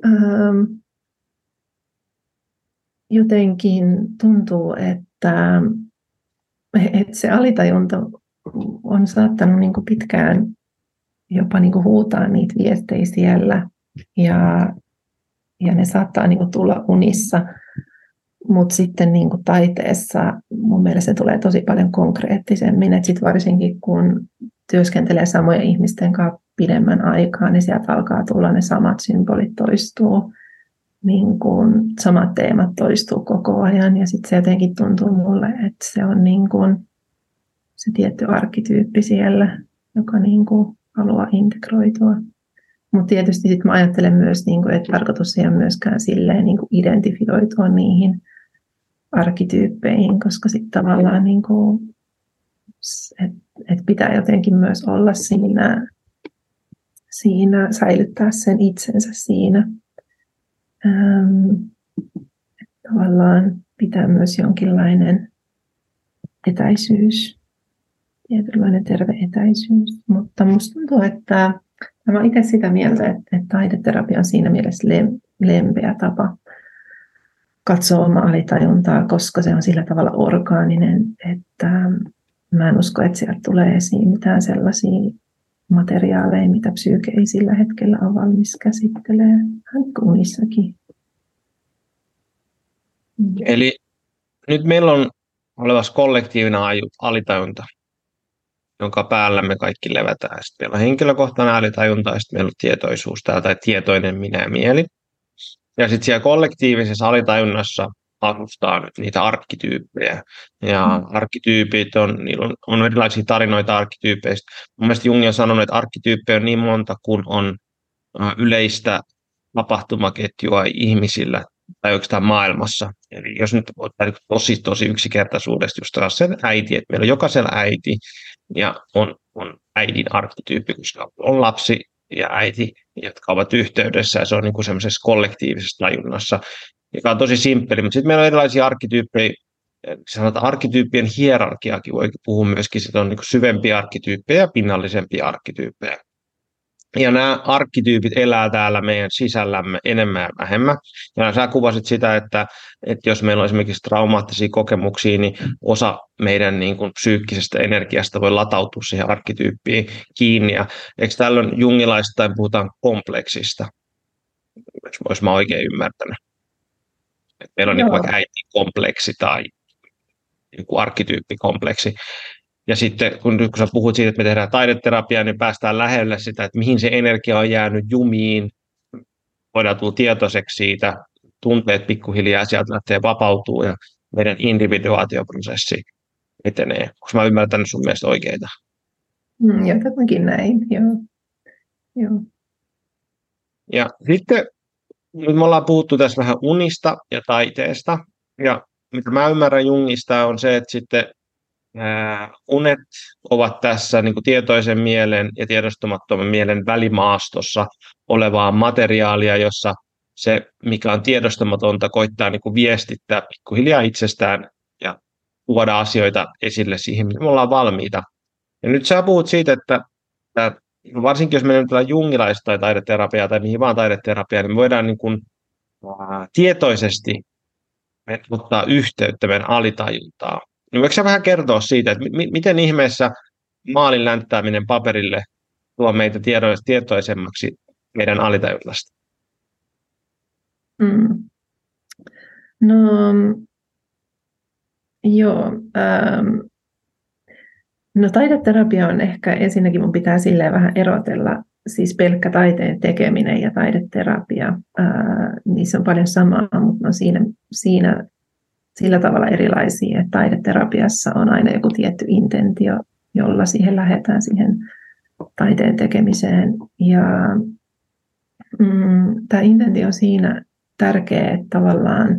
ähm, jotenkin tuntuu, että, että se alitajunta on saattanut niin kuin pitkään jopa niin kuin huutaa niitä viestejä siellä. Ja, ja ne saattaa niin kuin tulla unissa, mutta sitten niin kuin taiteessa mun mielestä se tulee tosi paljon konkreettisemmin, että sitten varsinkin kun työskentelee samojen ihmisten kanssa pidemmän aikaa, niin sieltä alkaa tulla ne samat symbolit toistuu, niin kuin samat teemat toistuu koko ajan. Ja sitten se jotenkin tuntuu mulle, että se on niin kuin se tietty arkkityyppi siellä joka niin kuin haluaa integroitua. Mutta tietysti sit mä ajattelen myös, niin että tarkoitus ei ole myöskään silleen niin identifioitua niihin arkkityyppeihin, koska sitten tavallaan niin et, et pitää jotenkin myös olla siinä, siinä, säilyttää sen itsensä siinä. Ähm, tavallaan pitää myös jonkinlainen etäisyys, tietynlainen terve etäisyys. Mutta musta tuntuu, että mä olen itse sitä mieltä, että, että taideterapia on siinä mielessä lempeä tapa katsoa omaa alitajuntaa, koska se on sillä tavalla orgaaninen, että mä en usko, että sieltä tulee esiin mitään sellaisia materiaaleja, mitä psyyke ei sillä hetkellä ole valmis käsittelemään. Hän. Eli nyt meillä on olevassa kollektiivinen alitajunta, jonka päällä me kaikki levätään. Sitten meillä on henkilökohtainen alitajunta ja sitten meillä on tietoisuus täällä, tai tietoinen minä ja mieli. Ja sitten siellä kollektiivisessa alitajunnassa asustaa nyt niitä arkkityyppejä. Ja mm. arkkityypit on, niillä on, on erilaisia tarinoita arkkityypeistä. Mun mielestä Jung on sanonut, että arkkityyppejä on niin monta kuin on yleistä tapahtumaketjua ihmisillä tai oikeastaan maailmassa. Eli jos nyt ottaa tosi, tosi yksinkertaisuudesta just taas sen äiti, että meillä on jokaisella äiti ja on, on äidin arkkityyppi, koska on lapsi ja äiti, jotka ovat yhteydessä ja se on niin kuin semmoisessa kollektiivisessa tajunnassa, joka on tosi simppeli. Mutta sitten meillä on erilaisia arkkityyppejä, sanotaan arkkityyppien hierarkiakin voi puhua myöskin, että on niin syvempiä arkkityyppejä ja pinnallisempia arkkityyppejä. Ja nämä arkkityypit elää täällä meidän sisällämme enemmän ja vähemmän. Ja sä kuvasit sitä, että, että jos meillä on esimerkiksi traumaattisia kokemuksia, niin osa meidän niin kuin, psyykkisestä energiasta voi latautua siihen arkkityyppiin kiinni. Ja eikö tällöin jungilaista tai puhutaan kompleksista? Jos mä oikein ymmärtänyt. Että meillä on niin vaikka äitikompleksi tai joku arkkityyppikompleksi. Ja sitten kun, kun sä puhut siitä, että me tehdään taideterapiaa, niin päästään lähelle sitä, että mihin se energia on jäänyt jumiin, voidaan tulla tietoiseksi siitä, tunteet pikkuhiljaa sieltä lähtee vapautuu ja meidän individuaatioprosessi etenee. Onko mä ymmärtänyt sun mielestä oikeita? Mm, jotakin näin, joo. joo. Ja sitten nyt me ollaan puhuttu tässä vähän unista ja taiteesta. Ja mitä mä ymmärrän Jungista on se, että sitten unet ovat tässä niin kuin tietoisen mielen ja tiedostamattoman mielen välimaastossa olevaa materiaalia, jossa se, mikä on tiedostamatonta, koittaa niin kuin viestittää pikkuhiljaa itsestään ja tuoda asioita esille siihen, mihin me ollaan valmiita. Ja nyt sä puhut siitä, että, että varsinkin jos mennään jungilaista tai taideterapiaa tai mihin vaan taideterapiaa, niin me voidaan niin kuin, ää, tietoisesti ottaa yhteyttä meidän alitajuntaa niin voiko vähän kertoa siitä, että m- miten ihmeessä maalin länttääminen paperille tuo meitä tietoisemmaksi meidän alitajunnasta? Mm. No, joo. Ähm, no taideterapia on ehkä, ensinnäkin mun pitää silleen vähän erotella, siis pelkkä taiteen tekeminen ja taideterapia, äh, niissä on paljon samaa, mutta no siinä, siinä sillä tavalla erilaisia, että taideterapiassa on aina joku tietty intentio, jolla siihen lähdetään siihen taiteen tekemiseen. Ja mm, tämä intentio on siinä tärkeä, että tavallaan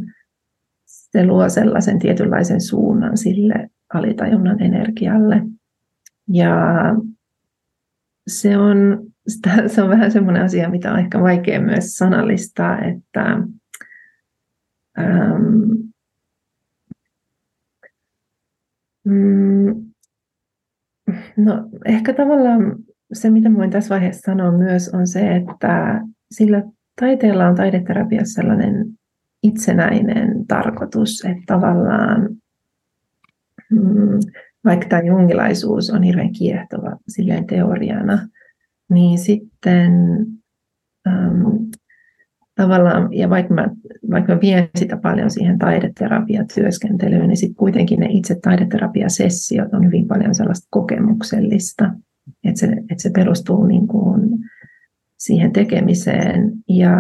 se luo sellaisen tietynlaisen suunnan sille alitajunnan energialle. Ja se on, se on vähän semmoinen asia, mitä on ehkä vaikea myös sanallistaa, että ähm, Mm, no ehkä tavallaan se, mitä voin tässä vaiheessa sanoa myös, on se, että sillä taiteella on taideterapiassa sellainen itsenäinen tarkoitus, että tavallaan mm, vaikka tämä jungilaisuus on hirveän kiehtova silleen teoriana, niin sitten tavallaan, ja vaikka mä, vaikka mä vien sitä paljon siihen taideterapiatyöskentelyyn, niin sitten kuitenkin ne itse taideterapiasessiot on hyvin paljon sellaista kokemuksellista, että se, että se perustuu niin kuin siihen tekemiseen. Ja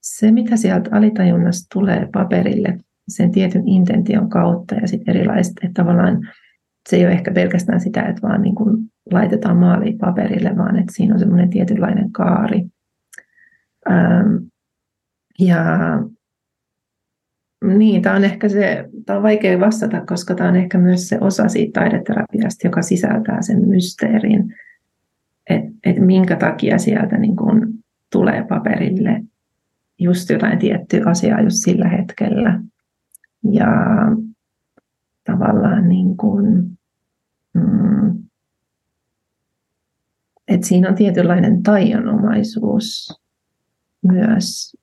se, mitä sieltä alitajunnasta tulee paperille sen tietyn intention kautta ja sitten erilaiset, että tavallaan se ei ole ehkä pelkästään sitä, että vaan niin kuin laitetaan maali paperille, vaan että siinä on semmoinen tietynlainen kaari. Ähm, ja niin, tämä on ehkä se, tämä on vaikea vastata, koska tämä on ehkä myös se osa siitä taideterapiasta, joka sisältää sen mysteerin, että et minkä takia sieltä niin kun tulee paperille just jotain tiettyä asiaa just sillä hetkellä. Ja tavallaan niin kuin, mm, siinä on tietynlainen taianomaisuus myös.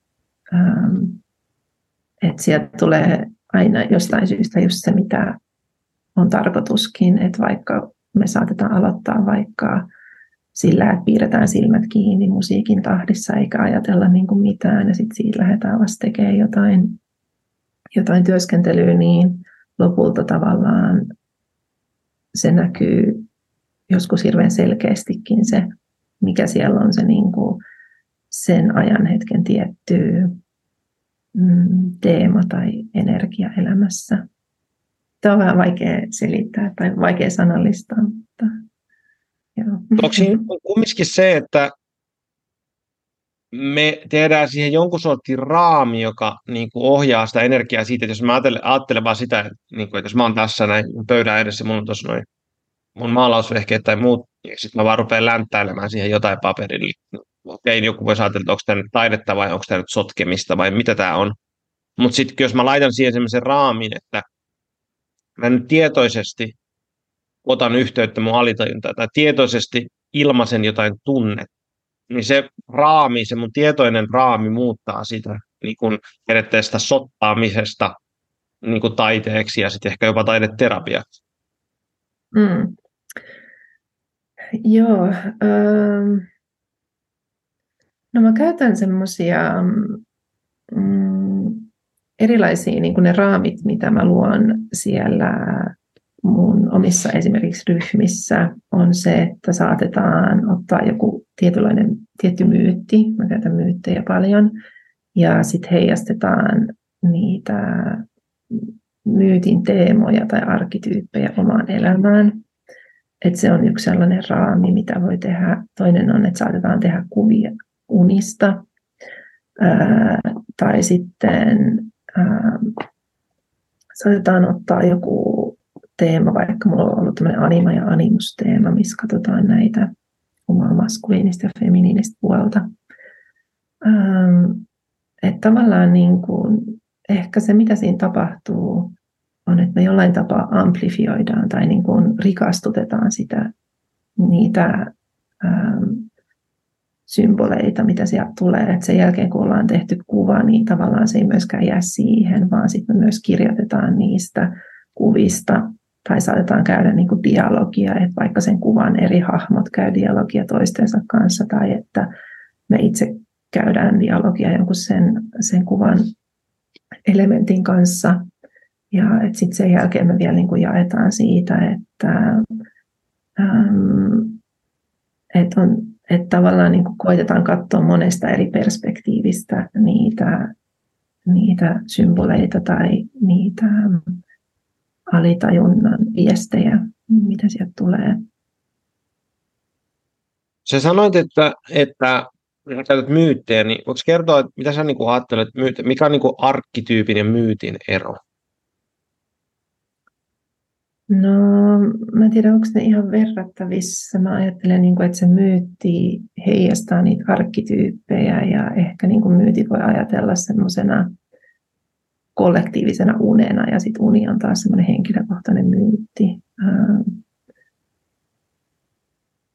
Ähm, että sieltä tulee aina jostain syystä just se, mitä on tarkoituskin, että vaikka me saatetaan aloittaa vaikka sillä, että piirretään silmät kiinni musiikin tahdissa eikä ajatella niin kuin mitään ja sitten siitä lähdetään vasta tekemään jotain, jotain työskentelyä, niin lopulta tavallaan se näkyy joskus hirveän selkeästikin se, mikä siellä on se niin kuin sen ajan hetken tietty teema tai energia elämässä. Tämä on vähän vaikea selittää tai vaikea sanallistaa. Mutta, joo. Onko siinä kumminkin se, että me tehdään siihen jonkun sortin raami, joka niin kuin ohjaa sitä energiaa siitä, että jos mä ajattelen, ajattelen vaan sitä, että, niin kuin, että jos mä oon tässä näin pöydän edessä, mun on tuossa noin mun maalausvehkeet tai muut, ja sitten mä vaan rupean länttäilemään siihen jotain paperille. Okei, joku voi ajatella, että onko tämä nyt taidetta vai onko tämä nyt sotkemista vai mitä tämä on. Mutta sitten jos mä laitan siihen semmoisen raamin, että mä nyt tietoisesti otan yhteyttä mun alitajuntaan tai tietoisesti ilmaisen jotain tunnetta, niin se raami, se mun tietoinen raami muuttaa sitä niin kuin periaatteessa sottaamisesta niin kuin taiteeksi ja sitten ehkä jopa taideterapiaksi. Mm. Joo. Ähm. No mä käytän semmoisia mm, erilaisia niin kuin ne raamit, mitä mä luon siellä mun omissa esimerkiksi ryhmissä, on se, että saatetaan ottaa joku tietynlainen tietty myytti, mä käytän myyttejä paljon, ja sitten heijastetaan niitä myytin teemoja tai arkityyppejä omaan elämään. Et se on yksi sellainen raami, mitä voi tehdä. Toinen on, että saatetaan tehdä kuvia unista. Ää, tai sitten ää, saatetaan ottaa joku teema, vaikka mulla on ollut tämmöinen anima- ja animusteema, missä katsotaan näitä omaa maskuliinista ja feminiinistä puolta. Että tavallaan niin kuin, ehkä se, mitä siinä tapahtuu, on, että me jollain tapaa amplifioidaan tai niin kuin rikastutetaan sitä, niitä ähm, symboleita, mitä sieltä tulee. Et sen jälkeen, kun ollaan tehty kuva, niin tavallaan se ei myöskään jää siihen, vaan sitten myös kirjoitetaan niistä kuvista tai saatetaan käydä niin kuin dialogia, että vaikka sen kuvan eri hahmot käy dialogia toistensa kanssa tai että me itse käydään dialogia jonkun sen, sen kuvan elementin kanssa. Ja sitten sen jälkeen me vielä niin kuin jaetaan siitä, että, ähm, että, on, että tavallaan niin kuin koitetaan katsoa monesta eri perspektiivistä niitä, niitä symboleita tai niitä alitajunnan viestejä, mitä sieltä tulee. Sä sanoit, että, että käytät myyttejä, niin voiko kertoa, että mitä sä niin ajattelet, mikä on niin arkkityypin ja myytin ero? No, mä en tiedä, onko ne ihan verrattavissa. Mä ajattelen, niin kuin, että se myytti heijastaa niitä arkkityyppejä ja ehkä niin kuin myytit voi ajatella semmoisena kollektiivisena unena ja sitten uni on taas semmoinen henkilökohtainen myytti. Ähm,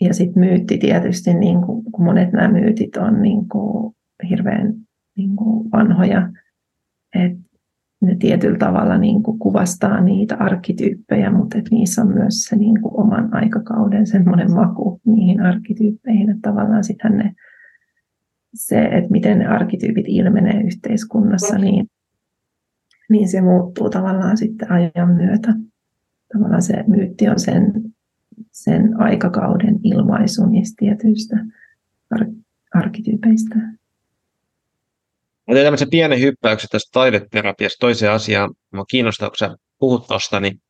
ja sitten myytti tietysti, niin kuin, kun monet nämä myytit on niin kuin hirveän niin kuin vanhoja, että ne tietyllä tavalla niin kuin kuvastaa niitä arkkityyppejä, mutta että niissä on myös se niin kuin oman aikakauden semmoinen maku niihin arkkityyppeihin, että tavallaan sitten ne, se, että miten ne arkkityypit ilmenee yhteiskunnassa, niin niin se muuttuu tavallaan sitten ajan myötä. Tavallaan se myytti on sen, sen aikakauden ilmaisu niistä tietyistä ar- arkkityypeistä. Mä tein tämmöisen pienen hyppäyksen tästä taideterapiasta toiseen asiaan. Mä kiinnostaa, kun sä puhut tuosta, niin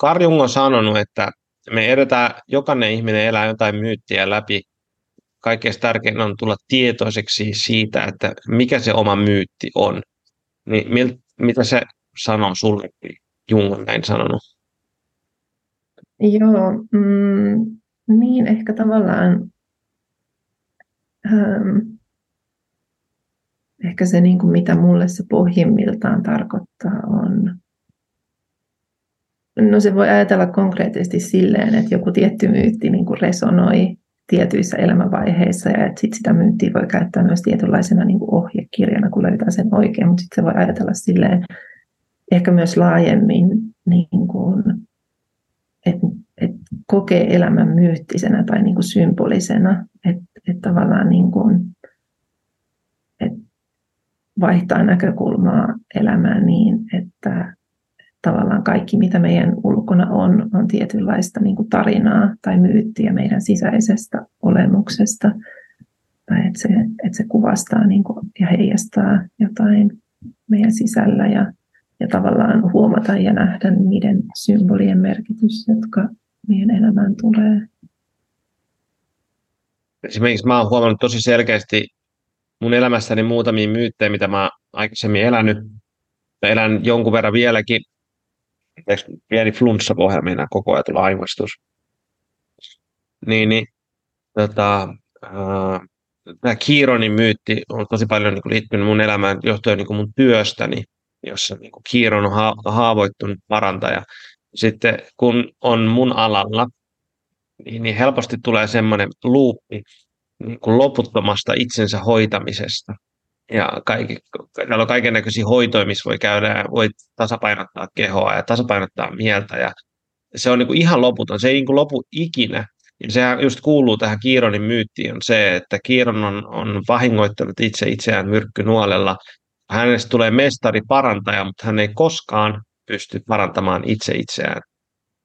Carl Jung on sanonut, että me edetään, jokainen ihminen elää jotain myyttiä läpi. Kaikkein tärkein on tulla tietoiseksi siitä, että mikä se oma myytti on. Niin mil, mitä se sanoo sulle, Jung on näin sanonut? Joo, mm, niin ehkä tavallaan ähm, ehkä se, niin kuin mitä mulle se pohjimmiltaan tarkoittaa, on No se voi ajatella konkreettisesti silleen, että joku tietty myytti niin kuin resonoi tietyissä elämänvaiheissa ja että sit sitä myyttiä voi käyttää myös tietynlaisena niin kuin ohjekirjana, kun löytää sen oikein, mutta sitten se voi ajatella silleen ehkä myös laajemmin, niin kuin, että, että kokee elämän myyttisenä tai niin kuin symbolisena, että, että tavallaan niin kuin, vaihtaa näkökulmaa elämään niin, että tavallaan kaikki, mitä meidän ulkona on, on tietynlaista niin tarinaa tai myyttiä meidän sisäisestä olemuksesta. Tai että se, että se kuvastaa niin kuin, ja heijastaa jotain meidän sisällä ja, ja tavallaan huomata ja nähdä niiden symbolien merkitys, jotka meidän elämään tulee. Esimerkiksi mä oon huomannut tosi selkeästi mun elämässäni muutamia myyttejä, mitä mä aikaisemmin elänyt. Mä elän jonkun verran vieläkin pieni flunssa mennä koko ajan tulla aimastus. Niin, niin tota, äh, tämä Kiironin myytti on tosi paljon niin liittynyt mun elämään johtuen niin mun työstäni, jossa niin Kiiron on ha- haavoittunut parantaja. Sitten kun on mun alalla, niin, niin helposti tulee semmoinen luuppi niin kuin loputtomasta itsensä hoitamisesta ja kaikki, täällä on kaiken näköisiä hoitoja, missä voi käydä ja voi tasapainottaa kehoa ja tasapainottaa mieltä ja se on niin kuin ihan loputon, se ei niin kuin lopu ikinä. Ja sehän just kuuluu tähän Kiironin myyttiin, on se, että Kiiron on, on vahingoittanut itse itseään myrkkynuolella. Hänestä tulee mestari parantaja, mutta hän ei koskaan pysty parantamaan itse itseään.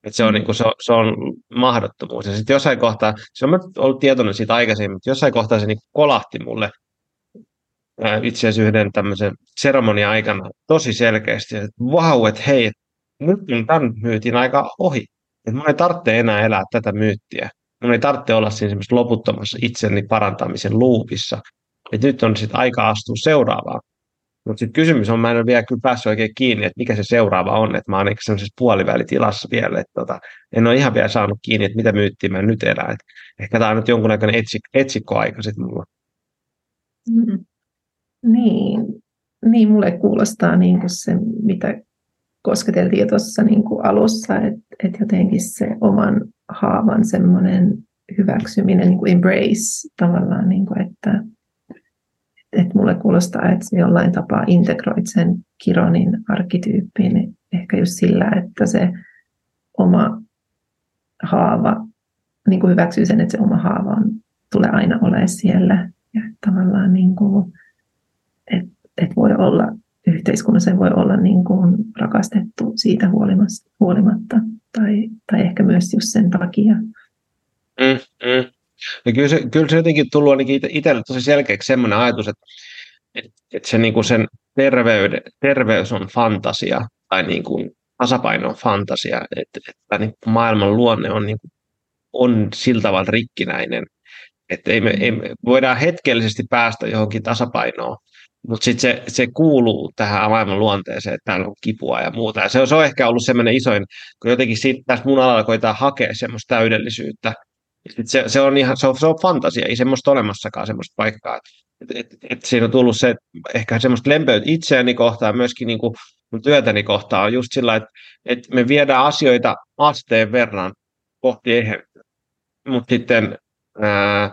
Et se, on, niin kuin, se, on, se on mahdottomuus. Ja sitten jossain kohtaa, se on ollut tietoinen siitä aikaisemmin, mutta jossain kohtaa se niin kolahti mulle itse asiassa yhden tämmöisen seremonian aikana tosi selkeästi, että vau, että hei, nyt on tämän myytin aika ohi. Että mun ei tarvitse enää elää tätä myyttiä. Mun ei tarvitse olla siinä loputtomassa itseni parantamisen luupissa. Että nyt on sitten aika astua seuraavaan. Mutta sitten kysymys on, mä en ole vielä kyllä päässyt oikein kiinni, että mikä se seuraava on. Että mä oon semmoisessa puolivälitilassa vielä. Että tota, en ole ihan vielä saanut kiinni, että mitä myyttiä mä nyt elän. Et ehkä tämä on nyt jonkunnäköinen etsik, etsikkoaika sitten mulla. Mm-hmm. Niin, niin mulle kuulostaa niin kuin se, mitä kosketeltiin jo tuossa niin kuin alussa, että, että jotenkin se oman haavan semmoinen hyväksyminen, niin kuin embrace tavallaan, niin kuin, että, että mulle kuulostaa, että se jollain tapaa integroit sen Kironin arkkityyppiin ehkä just sillä, että se oma haava, niin kuin hyväksyy sen, että se oma haava on, tulee aina olemaan siellä ja tavallaan niin kuin, että et voi olla yhteiskunnassa voi olla niin kuin rakastettu siitä huolimatta tai, tai ehkä myös just sen takia. Mm, mm. Ja kyllä, se, kyllä se jotenkin tullut ainakin itselle tosi selkeäksi sellainen ajatus, että, että, että se niin kuin sen terveyde, terveys on fantasia tai niin kuin tasapaino on fantasia, että, että niin kuin maailman luonne on, niin kuin, on sillä tavalla rikkinäinen, että ei me, ei me voidaan hetkellisesti päästä johonkin tasapainoon, mutta sitten se, se kuuluu tähän maailman luonteeseen, että täällä on kipua ja muuta. Ja se, on, se on ehkä ollut semmoinen isoin, kun jotenkin siitä, tässä mun alalla koetaan hakea semmoista täydellisyyttä. Se, se, on ihan, se, on, se on fantasia, ei semmoista olemassakaan semmoista paikkaa. Et, et, et siinä on tullut se, ehkä semmoista lempeyttä itseäni kohtaan, myöskin niin kuin mun työtäni kohtaan on just sillä, että, että me viedään asioita asteen verran kohti eheyttä. Mutta sitten ää,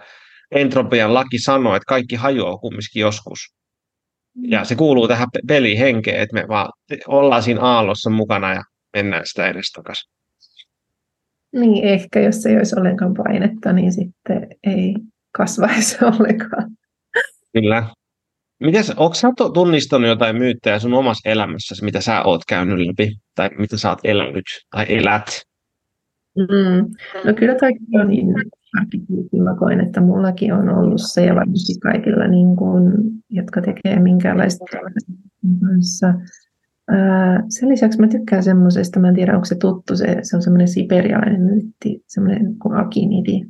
entropian laki sanoo, että kaikki hajoaa kumminkin joskus. Ja se kuuluu tähän pelihenkeen, että me vaan ollaan siinä aallossa mukana ja mennään sitä edestakaisin. Niin, ehkä jos ei olisi ollenkaan painetta, niin sitten ei kasvaisi ollenkaan. Kyllä. Mites, onko sä tunnistanut jotain myyttejä sun omassa elämässäsi, mitä sä oot käynyt läpi, tai mitä sä oot elänyt tai elät? Mm. No kyllä toi on niin. Mä koen, että mullakin on ollut se ja varmasti kaikilla, niin kuin, jotka tekee minkäänlaista kanssa, sen lisäksi mä tykkään semmoisesta, mä en tiedä onko se tuttu, se, se on semmoinen siperialainen myytti, semmoinen kuin akinidi.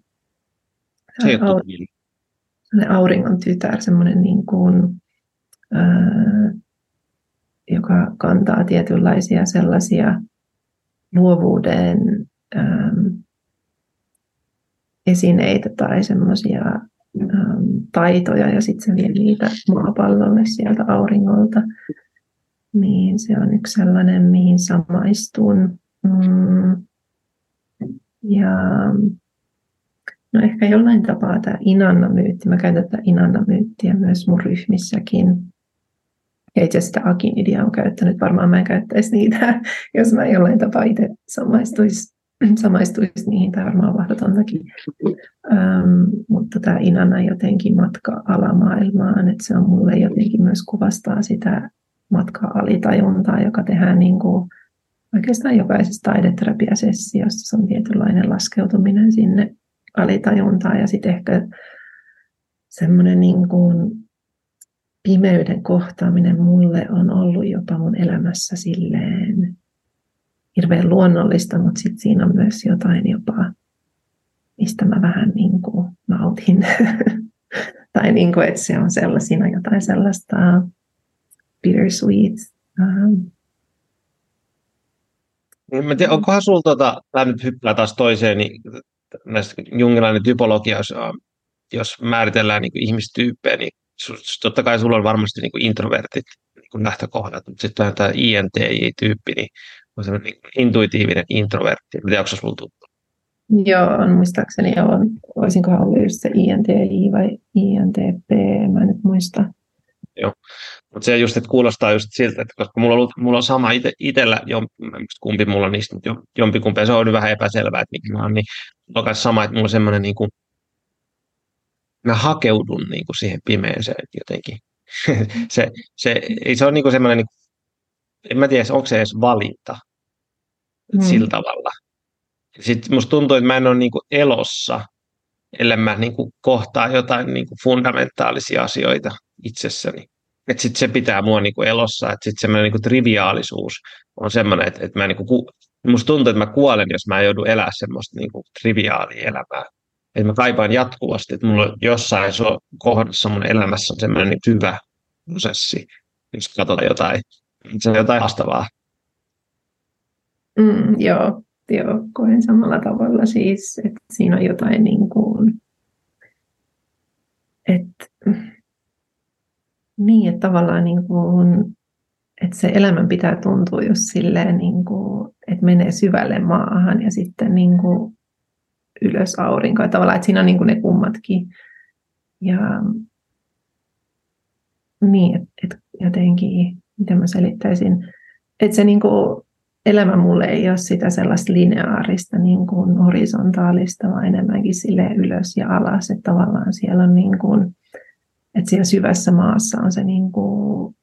Se on aur- auringon tytär, semmoinen niin kuin, ää, joka kantaa tietynlaisia sellaisia luovuuden ää, esineitä tai semmoisia taitoja ja sitten se vie niitä maapallolle sieltä auringolta niin se on yksi sellainen, mihin samaistun. Mm. Ja no ehkä jollain tapaa tämä Inanna-myytti, mä käytän tätä Inanna-myyttiä myös mun ryhmissäkin. Ja itse asiassa sitä Akinidia on käyttänyt, varmaan mä en käyttäisi niitä, jos mä jollain tapaa itse samaistuisi, samaistuisi niihin, tai varmaan mahdotontakin. Ähm, mutta tämä Inanna jotenkin matka alamaailmaan, että se on mulle jotenkin myös kuvastaa sitä matkaa alitajuntaa, joka tehdään niin kuin oikeastaan jokaisessa taideterapiasessiossa. Se on tietynlainen laskeutuminen sinne alitajuntaan ja sitten ehkä semmoinen niin pimeyden kohtaaminen mulle on ollut jopa mun elämässä silleen hirveän luonnollista, mutta sitten siinä on myös jotain jopa, mistä mä vähän niin kuin nautin. tai niin kuin, että se on sellaisina jotain sellaista bittersweet. Um, Mä tiedän, onkohan sulla, tota, tämä nyt hyppää taas toiseen, niin näistä jungilainen typologia, jos, jos määritellään niin ihmistyyppejä, niin totta kai sulla on varmasti niin kuin introvertit niin kuin lähtökohdat, mutta sitten tämä INTJ-tyyppi, niin on semmoinen niin intuitiivinen introvertti. Tiedän, onko sulla tuttu? Joo, on muistaakseni on. Olisinkohan ollut just se INTJ vai INTP, mä en nyt muista. Joo. Mutta se just, että kuulostaa just siltä, että koska mulla on, ollut, mulla on sama ite, itsellä, jom, kumpi mulla on niistä, mutta jompikumpi, se on vähän epäselvää, että mikä mä oon, niin on sama, että mulla on semmoinen niin kuin, mä hakeudun niin kuin siihen pimeeseen jotenkin. se, se, ei se ole niin kuin semmoinen, niin kuin, en mä tiedä, onko se edes valinta mm. sillä tavalla. Sitten musta tuntuu, että mä en ole niin kuin elossa, ellei mä niin kuin kohtaa jotain niin kuin fundamentaalisia asioita itsessäni. Että sitten se pitää mua niinku elossa, että sitten semmoinen niinku triviaalisuus on semmoinen, että, että mä niinku, musta tuntuu, että mä kuolen, jos mä joudun elää semmoista niinku triviaalia elämää. Että mä kaipaan jatkuvasti, että mulla jossain so, kohdassa mun elämässä on semmoinen niin hyvä prosessi, jos katsotaan jotain, se on jotain haastavaa. Mm, joo, joo, koen samalla tavalla siis, että siinä on jotain niin kuin, että niin, että tavallaan niin kuin, että se elämän pitää tuntua just silleen, niin kuin, että menee syvälle maahan ja sitten niin kuin ylös aurinkoon. Tavallaan, että siinä on niin kuin ne kummatkin. Ja niin, että, jotenkin, miten mä selittäisin, että se niin kuin, elämä mulle ei ole sitä sellaista lineaarista, niin kuin horisontaalista, vaan enemmänkin sille ylös ja alas. Että tavallaan siellä on niin kuin, että siellä syvässä maassa on se niin kuin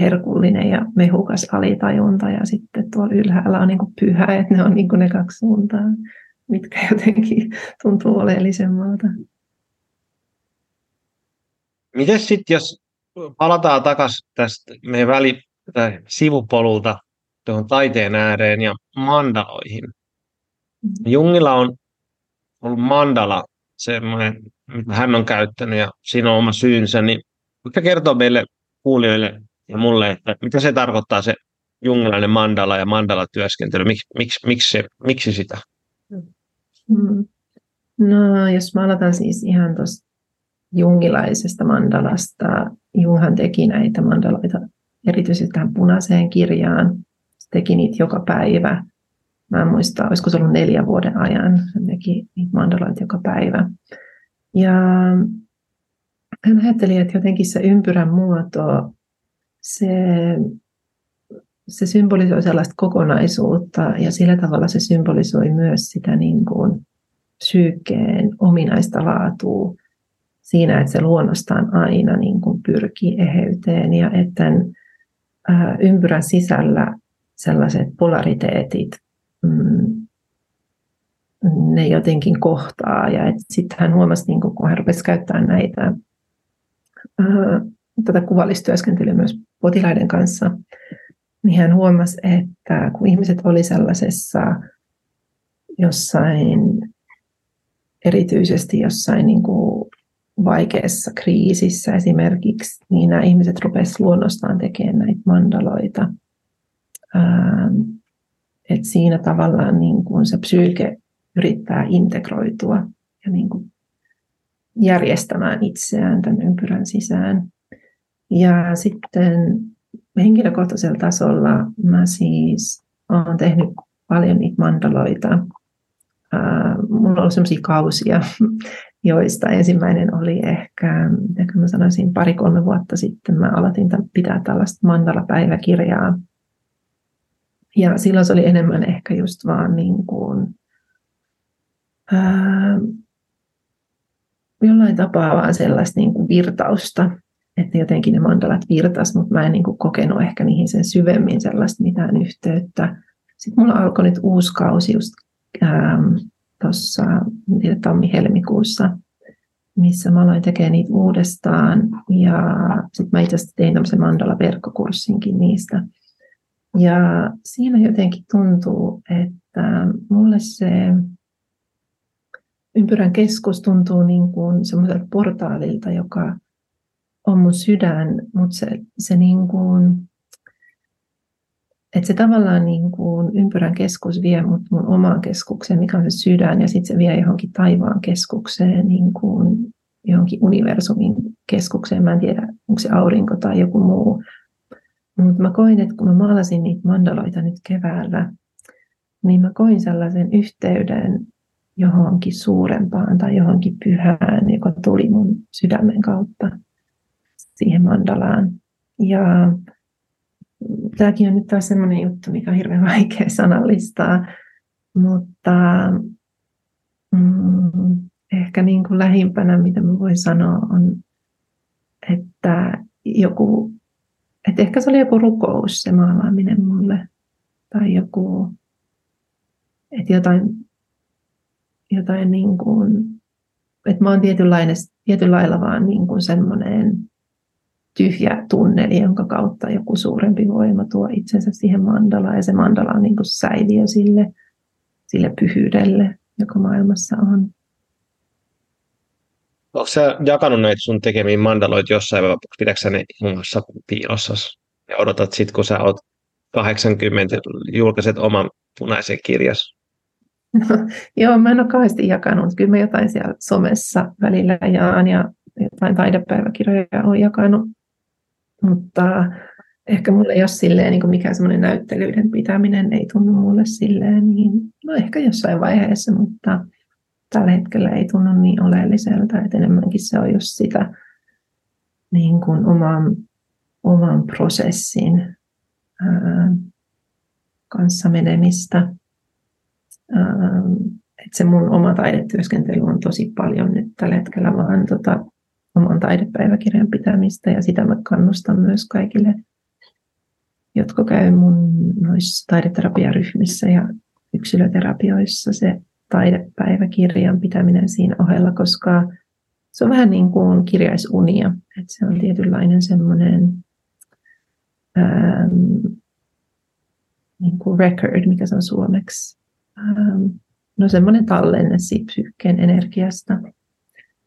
herkullinen ja mehukas alitajunta ja sitten tuolla ylhäällä on niin kuin pyhä, että ne on niin kuin ne kaksi suuntaa, mitkä jotenkin tuntuu oleellisemmalta. Miten sitten, jos palataan takaisin tästä meidän väli, tai sivupolulta tuohon taiteen ääreen ja mandaloihin. Mm-hmm. Jungilla on ollut mandala semmoinen, mitä hän on käyttänyt ja siinä on oma syynsä, niin voitko kertoa meille kuulijoille ja mulle, että mitä se tarkoittaa se jungilainen mandala ja mandala-työskentely, Mik, miksi, miksi, miksi sitä? Mm. No, jos mä aloitan siis ihan tuosta jungilaisesta mandalasta. Junghan teki näitä mandaloita erityisesti tähän punaiseen kirjaan. Se teki niitä joka päivä Mä en muista, olisiko se ollut neljä vuoden ajan. Hän teki mandaloita joka päivä. Ja hän ajatteli, että jotenkin se ympyrän muoto, se, se symbolisoi sellaista kokonaisuutta ja sillä tavalla se symbolisoi myös sitä niin kuin psyykkeen ominaista laatua siinä, että se luonnostaan aina niin kuin pyrkii eheyteen ja että ympyrän sisällä sellaiset polariteetit mm, ne jotenkin kohtaa. Ja sitten hän huomasi, niin kun hän rupesi käyttämään näitä, ää, tätä kuvallistyöskentelyä myös potilaiden kanssa, niin hän huomasi, että kun ihmiset oli sellaisessa jossain, erityisesti jossain niin kuin vaikeassa kriisissä esimerkiksi, niin nämä ihmiset rupesivat luonnostaan tekemään näitä mandaloita. Ähm, et siinä tavallaan niin kuin se psyyke yrittää integroitua ja niin kuin järjestämään itseään tämän ympyrän sisään. Ja sitten henkilökohtaisella tasolla mä siis olen tehnyt paljon niitä mandaloita. mulla on sellaisia kausia, joista ensimmäinen oli ehkä, mitä mä sanoisin, pari-kolme vuotta sitten mä aloitin pitää tällaista mandala-päiväkirjaa. Ja silloin se oli enemmän ehkä just vaan niin kuin, ää, jollain tapaa vaan sellaista niin kuin virtausta, että jotenkin ne mandalat virtas, mutta mä en niin kuin kokenut ehkä niihin sen syvemmin sellaista mitään yhteyttä. Sitten mulla alkoi nyt uusi kausi just tuossa tammi-helmikuussa, missä mä aloin tekemään niitä uudestaan. Ja sitten mä itse asiassa tein tämmöisen mandala-verkkokurssinkin niistä. Ja siinä jotenkin tuntuu, että mulle se ympyrän keskus tuntuu niin kuin semmoiselta portaalilta, joka on mun sydän, mutta se, se niin kuin, että se tavallaan niin kuin ympyrän keskus vie mut mun omaan keskukseen, mikä on se sydän, ja sitten se vie johonkin taivaan keskukseen, niin kuin johonkin universumin keskukseen. Mä en tiedä, onko se aurinko tai joku muu. Mutta mä koin, että kun mä maalasin niitä mandaloita nyt keväällä, niin mä koin sellaisen yhteyden johonkin suurempaan tai johonkin pyhään, joka tuli mun sydämen kautta siihen mandalaan. Ja tämäkin on nyt taas sellainen juttu, mikä on hirveän vaikea sanallistaa, mutta mm, ehkä niin kuin lähimpänä, mitä mä voin sanoa, on, että joku, että ehkä se oli joku rukous se maalaaminen mulle, tai joku, että jotain, jotain niin kuin, että mä oon tietynlailla vaan niin kuin semmoinen tyhjä tunneli, jonka kautta joku suurempi voima tuo itsensä siihen mandalaan, ja se mandala on niin kuin säiliö sille, sille pyhyydelle, joka maailmassa on. Onko sä jakanut näitä sun tekemiä mandaloita jossain vai pidätkö ne muassa piilossa ja odotat sitten, kun sä oot 80, julkaiset oman punaisen kirjas? Joo, mä en ole kauheasti jakanut. Kyllä mä jotain siellä somessa välillä jaan ja jotain taidepäiväkirjoja olen jakanut mutta ehkä mulle ei ole silleen, niin mikään semmoinen näyttelyiden pitäminen ei tunnu mulle silleen, niin no ehkä jossain vaiheessa, mutta tällä hetkellä ei tunnu niin oleelliselta, että enemmänkin se on just sitä niin kuin oman, oman prosessin ää, kanssa menemistä. Ää, että se mun oma taidetyöskentely on tosi paljon nyt tällä hetkellä vaan tota, oman taidepäiväkirjan pitämistä ja sitä mä kannustan myös kaikille, jotka käy mun noissa taideterapiaryhmissä ja yksilöterapioissa se taidepäiväkirjan pitäminen siinä ohella, koska se on vähän niin kuin kirjaisunia, että se on tietynlainen semmoinen ähm, niin kuin record, mikä se on suomeksi. Ähm, no semmoinen tallenne siitä psyykkeen energiasta.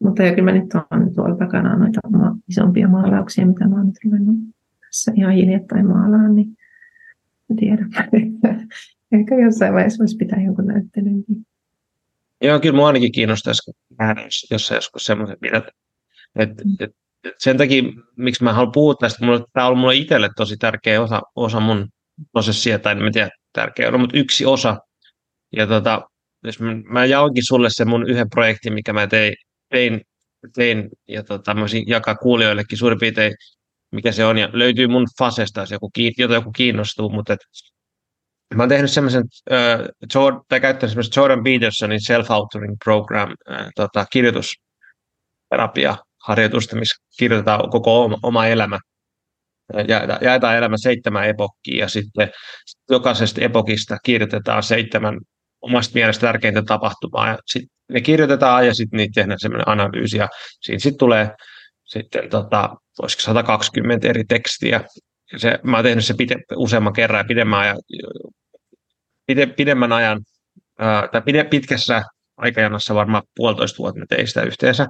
Mutta kyllä mä nyt on tuolla takana noita isompia maalauksia, mitä mä oon nyt ruvennut tässä ihan hiljattain maalaan, niin en tiedä. Ehkä jossain vaiheessa voisi pitää jonkun näyttelynkin. Joo, kyllä mua ainakin kiinnostaisi nähdä jossain joskus semmoisen pidät. Et, mm. et, et sen takia, miksi mä haluan puhua tästä, mulla, tämä on mulle itselle tosi tärkeä osa, osa mun prosessia, tai en tiedä tärkeä on, mutta yksi osa. Ja tota, jos mä, mä jaoinkin sulle sen mun yhden projektin, mikä mä tein tein, tein ja tota, mä jakaa kuulijoillekin suurin piirtein, mikä se on, ja löytyy mun fasesta, jos joku, jota joku kiinnostuu, mutta et, mä oon tehnyt semmoisen, äh, tai käyttänyt semmoisen Jordan Petersonin self-authoring program, äh, tota, kirjoitusterapia harjoitusta, missä kirjoitetaan koko oma, oma elämä. Ja, jaetaan elämä seitsemän epokkiin ja sitten jokaisesta epokista kirjoitetaan seitsemän omasta mielestä tärkeintä tapahtumaa. Ja sit ne kirjoitetaan ja sitten niitä tehdään semmoinen analyysi ja siinä sitten tulee sitten tota, 120 eri tekstiä se, mä oon tehnyt se pide, useamman kerran ja pidemmän ajan, pide, pidemmän ajan ää, tai pide, pitkässä aikajanassa varmaan puolitoista vuotta mä tein sitä yhteensä.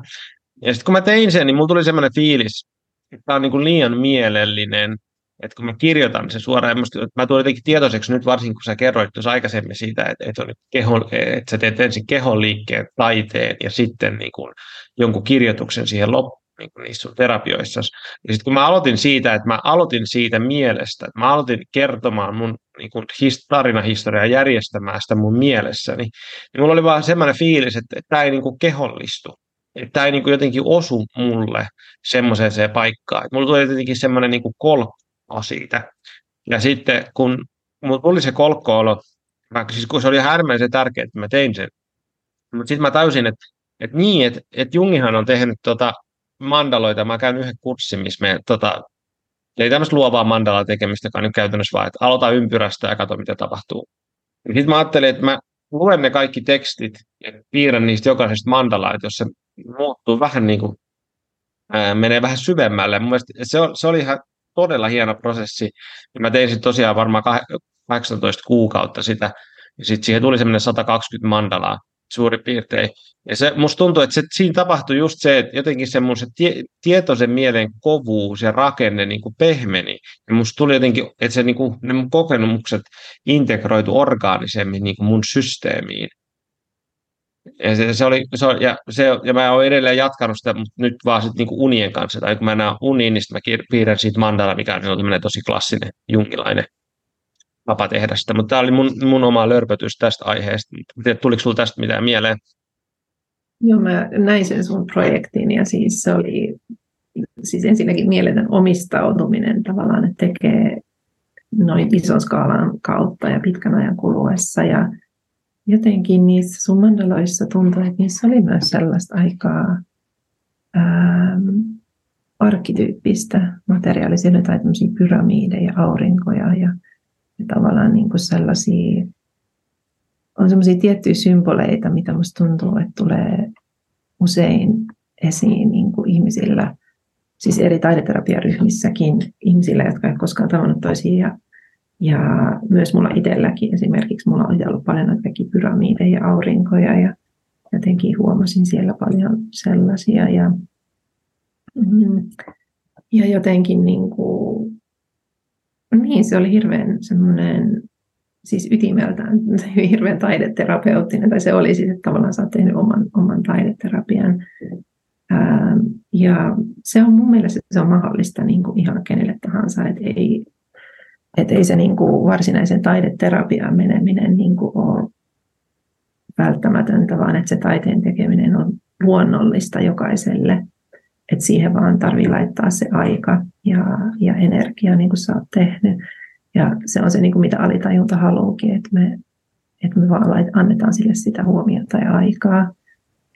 Ja sitten kun mä tein sen, niin mulla tuli semmoinen fiilis, että tämä on niin kuin liian mielellinen, että kun mä kirjoitan se suoraan, musta, mä tulen jotenkin tietoiseksi nyt varsinkin, kun sä kerroit tuossa aikaisemmin siitä, että, että, on keho, että sä teet ensin kehon liikkeen, taiteen ja sitten niin kuin jonkun kirjoituksen siihen loppuun niin kuin niissä sun terapioissa. Ja sitten kun mä aloitin siitä, että mä aloitin siitä mielestä, että mä aloitin kertomaan mun niin kuin tarinahistoriaa järjestämään sitä mun mielessäni, niin mulla oli vaan semmoinen fiilis, että, tämä ei niin kuin kehollistu. Että tämä ei niin kuin jotenkin osu mulle semmoiseen se paikkaan. Mulla tuli jotenkin semmoinen niin kolkko siitä. Ja sitten kun mulla tuli se kolkko-olo, mä, siis kun se oli äärimmäisen tärkeää, että mä tein sen, mutta sitten mä täysin, että, että niin, että, että Jungihan on tehnyt tota mandaloita. Mä käyn yhden kurssin, missä me tota, ei tämmöistä luovaa mandalaa tekemistä, joka on nyt käytännössä vaan, että aloita ympyrästä ja katso, mitä tapahtuu. Sitten mä ajattelin, että mä luen ne kaikki tekstit ja piirrän niistä jokaisesta mandalaa, että jos se muuttuu vähän niin kuin, ää, menee vähän syvemmälle. Mun se, on, se oli ihan todella hieno prosessi. Mä tein sitten tosiaan varmaan 18 kuukautta sitä, ja sitten siihen tuli semmoinen 120 mandalaa suurin piirtein. Ja se, musta tuntuu, että se, siinä tapahtui just se, että jotenkin se mun se tie, tietoisen mielen kovuus ja rakenne niin kuin pehmeni. Ja musta tuli jotenkin, että se, niin kuin, ne mun kokemukset integroitu orgaanisemmin niin kuin mun systeemiin. Ja, se, se oli, se, ja, se, ja mä oon edelleen jatkanut sitä, mutta nyt vaan sit niinku unien kanssa. Tai kun mä näen uniin, niin mä piirrän siitä mandala, mikä on tosi klassinen jungilainen tapa tehdä sitä. Mutta tämä oli mun, mun oma lörpötys tästä aiheesta. Tuliko sinulla tästä mitään mieleen? Joo, mä näin sen sun projektin ja siis se oli siis ensinnäkin mieletön omistautuminen tavallaan, että tekee noin ison skaalan kautta ja pitkän ajan kuluessa ja jotenkin niissä sun mandaloissa tuntui, että niissä oli myös sellaista aikaa ähm, arkkityyppistä materiaalia. Siellä oli tämmöisiä pyramideja, aurinkoja ja, ja tavallaan niin kuin sellaisia, on sellaisia tiettyjä symboleita, mitä musta tuntuu, että tulee usein esiin niin kuin ihmisillä, siis eri taideterapiaryhmissäkin ihmisillä, jotka eivät koskaan tavannut toisia ja ja myös mulla itselläkin esimerkiksi, mulla on ollut paljon noita pyramideja ja aurinkoja ja jotenkin huomasin siellä paljon sellaisia. Ja, mm, ja jotenkin niin kuin, niin se oli hirveän semmoinen, siis ytimeltään hirveän taideterapeuttinen, tai se oli siis, että tavallaan sä oot tehnyt oman, oman taideterapian. Ää, ja se on mun mielestä se on mahdollista niin kuin ihan kenelle tahansa, että ei, että ei se niin kuin varsinaisen taideterapiaan meneminen niin kuin ole välttämätöntä, vaan että se taiteen tekeminen on luonnollista jokaiselle. Että siihen vaan tarvii laittaa se aika ja, ja energia, niin kuin sä oot tehnyt. Ja se on se, niin kuin mitä alitajunta haluukin, että me, että me vaan annetaan sille sitä huomiota ja aikaa.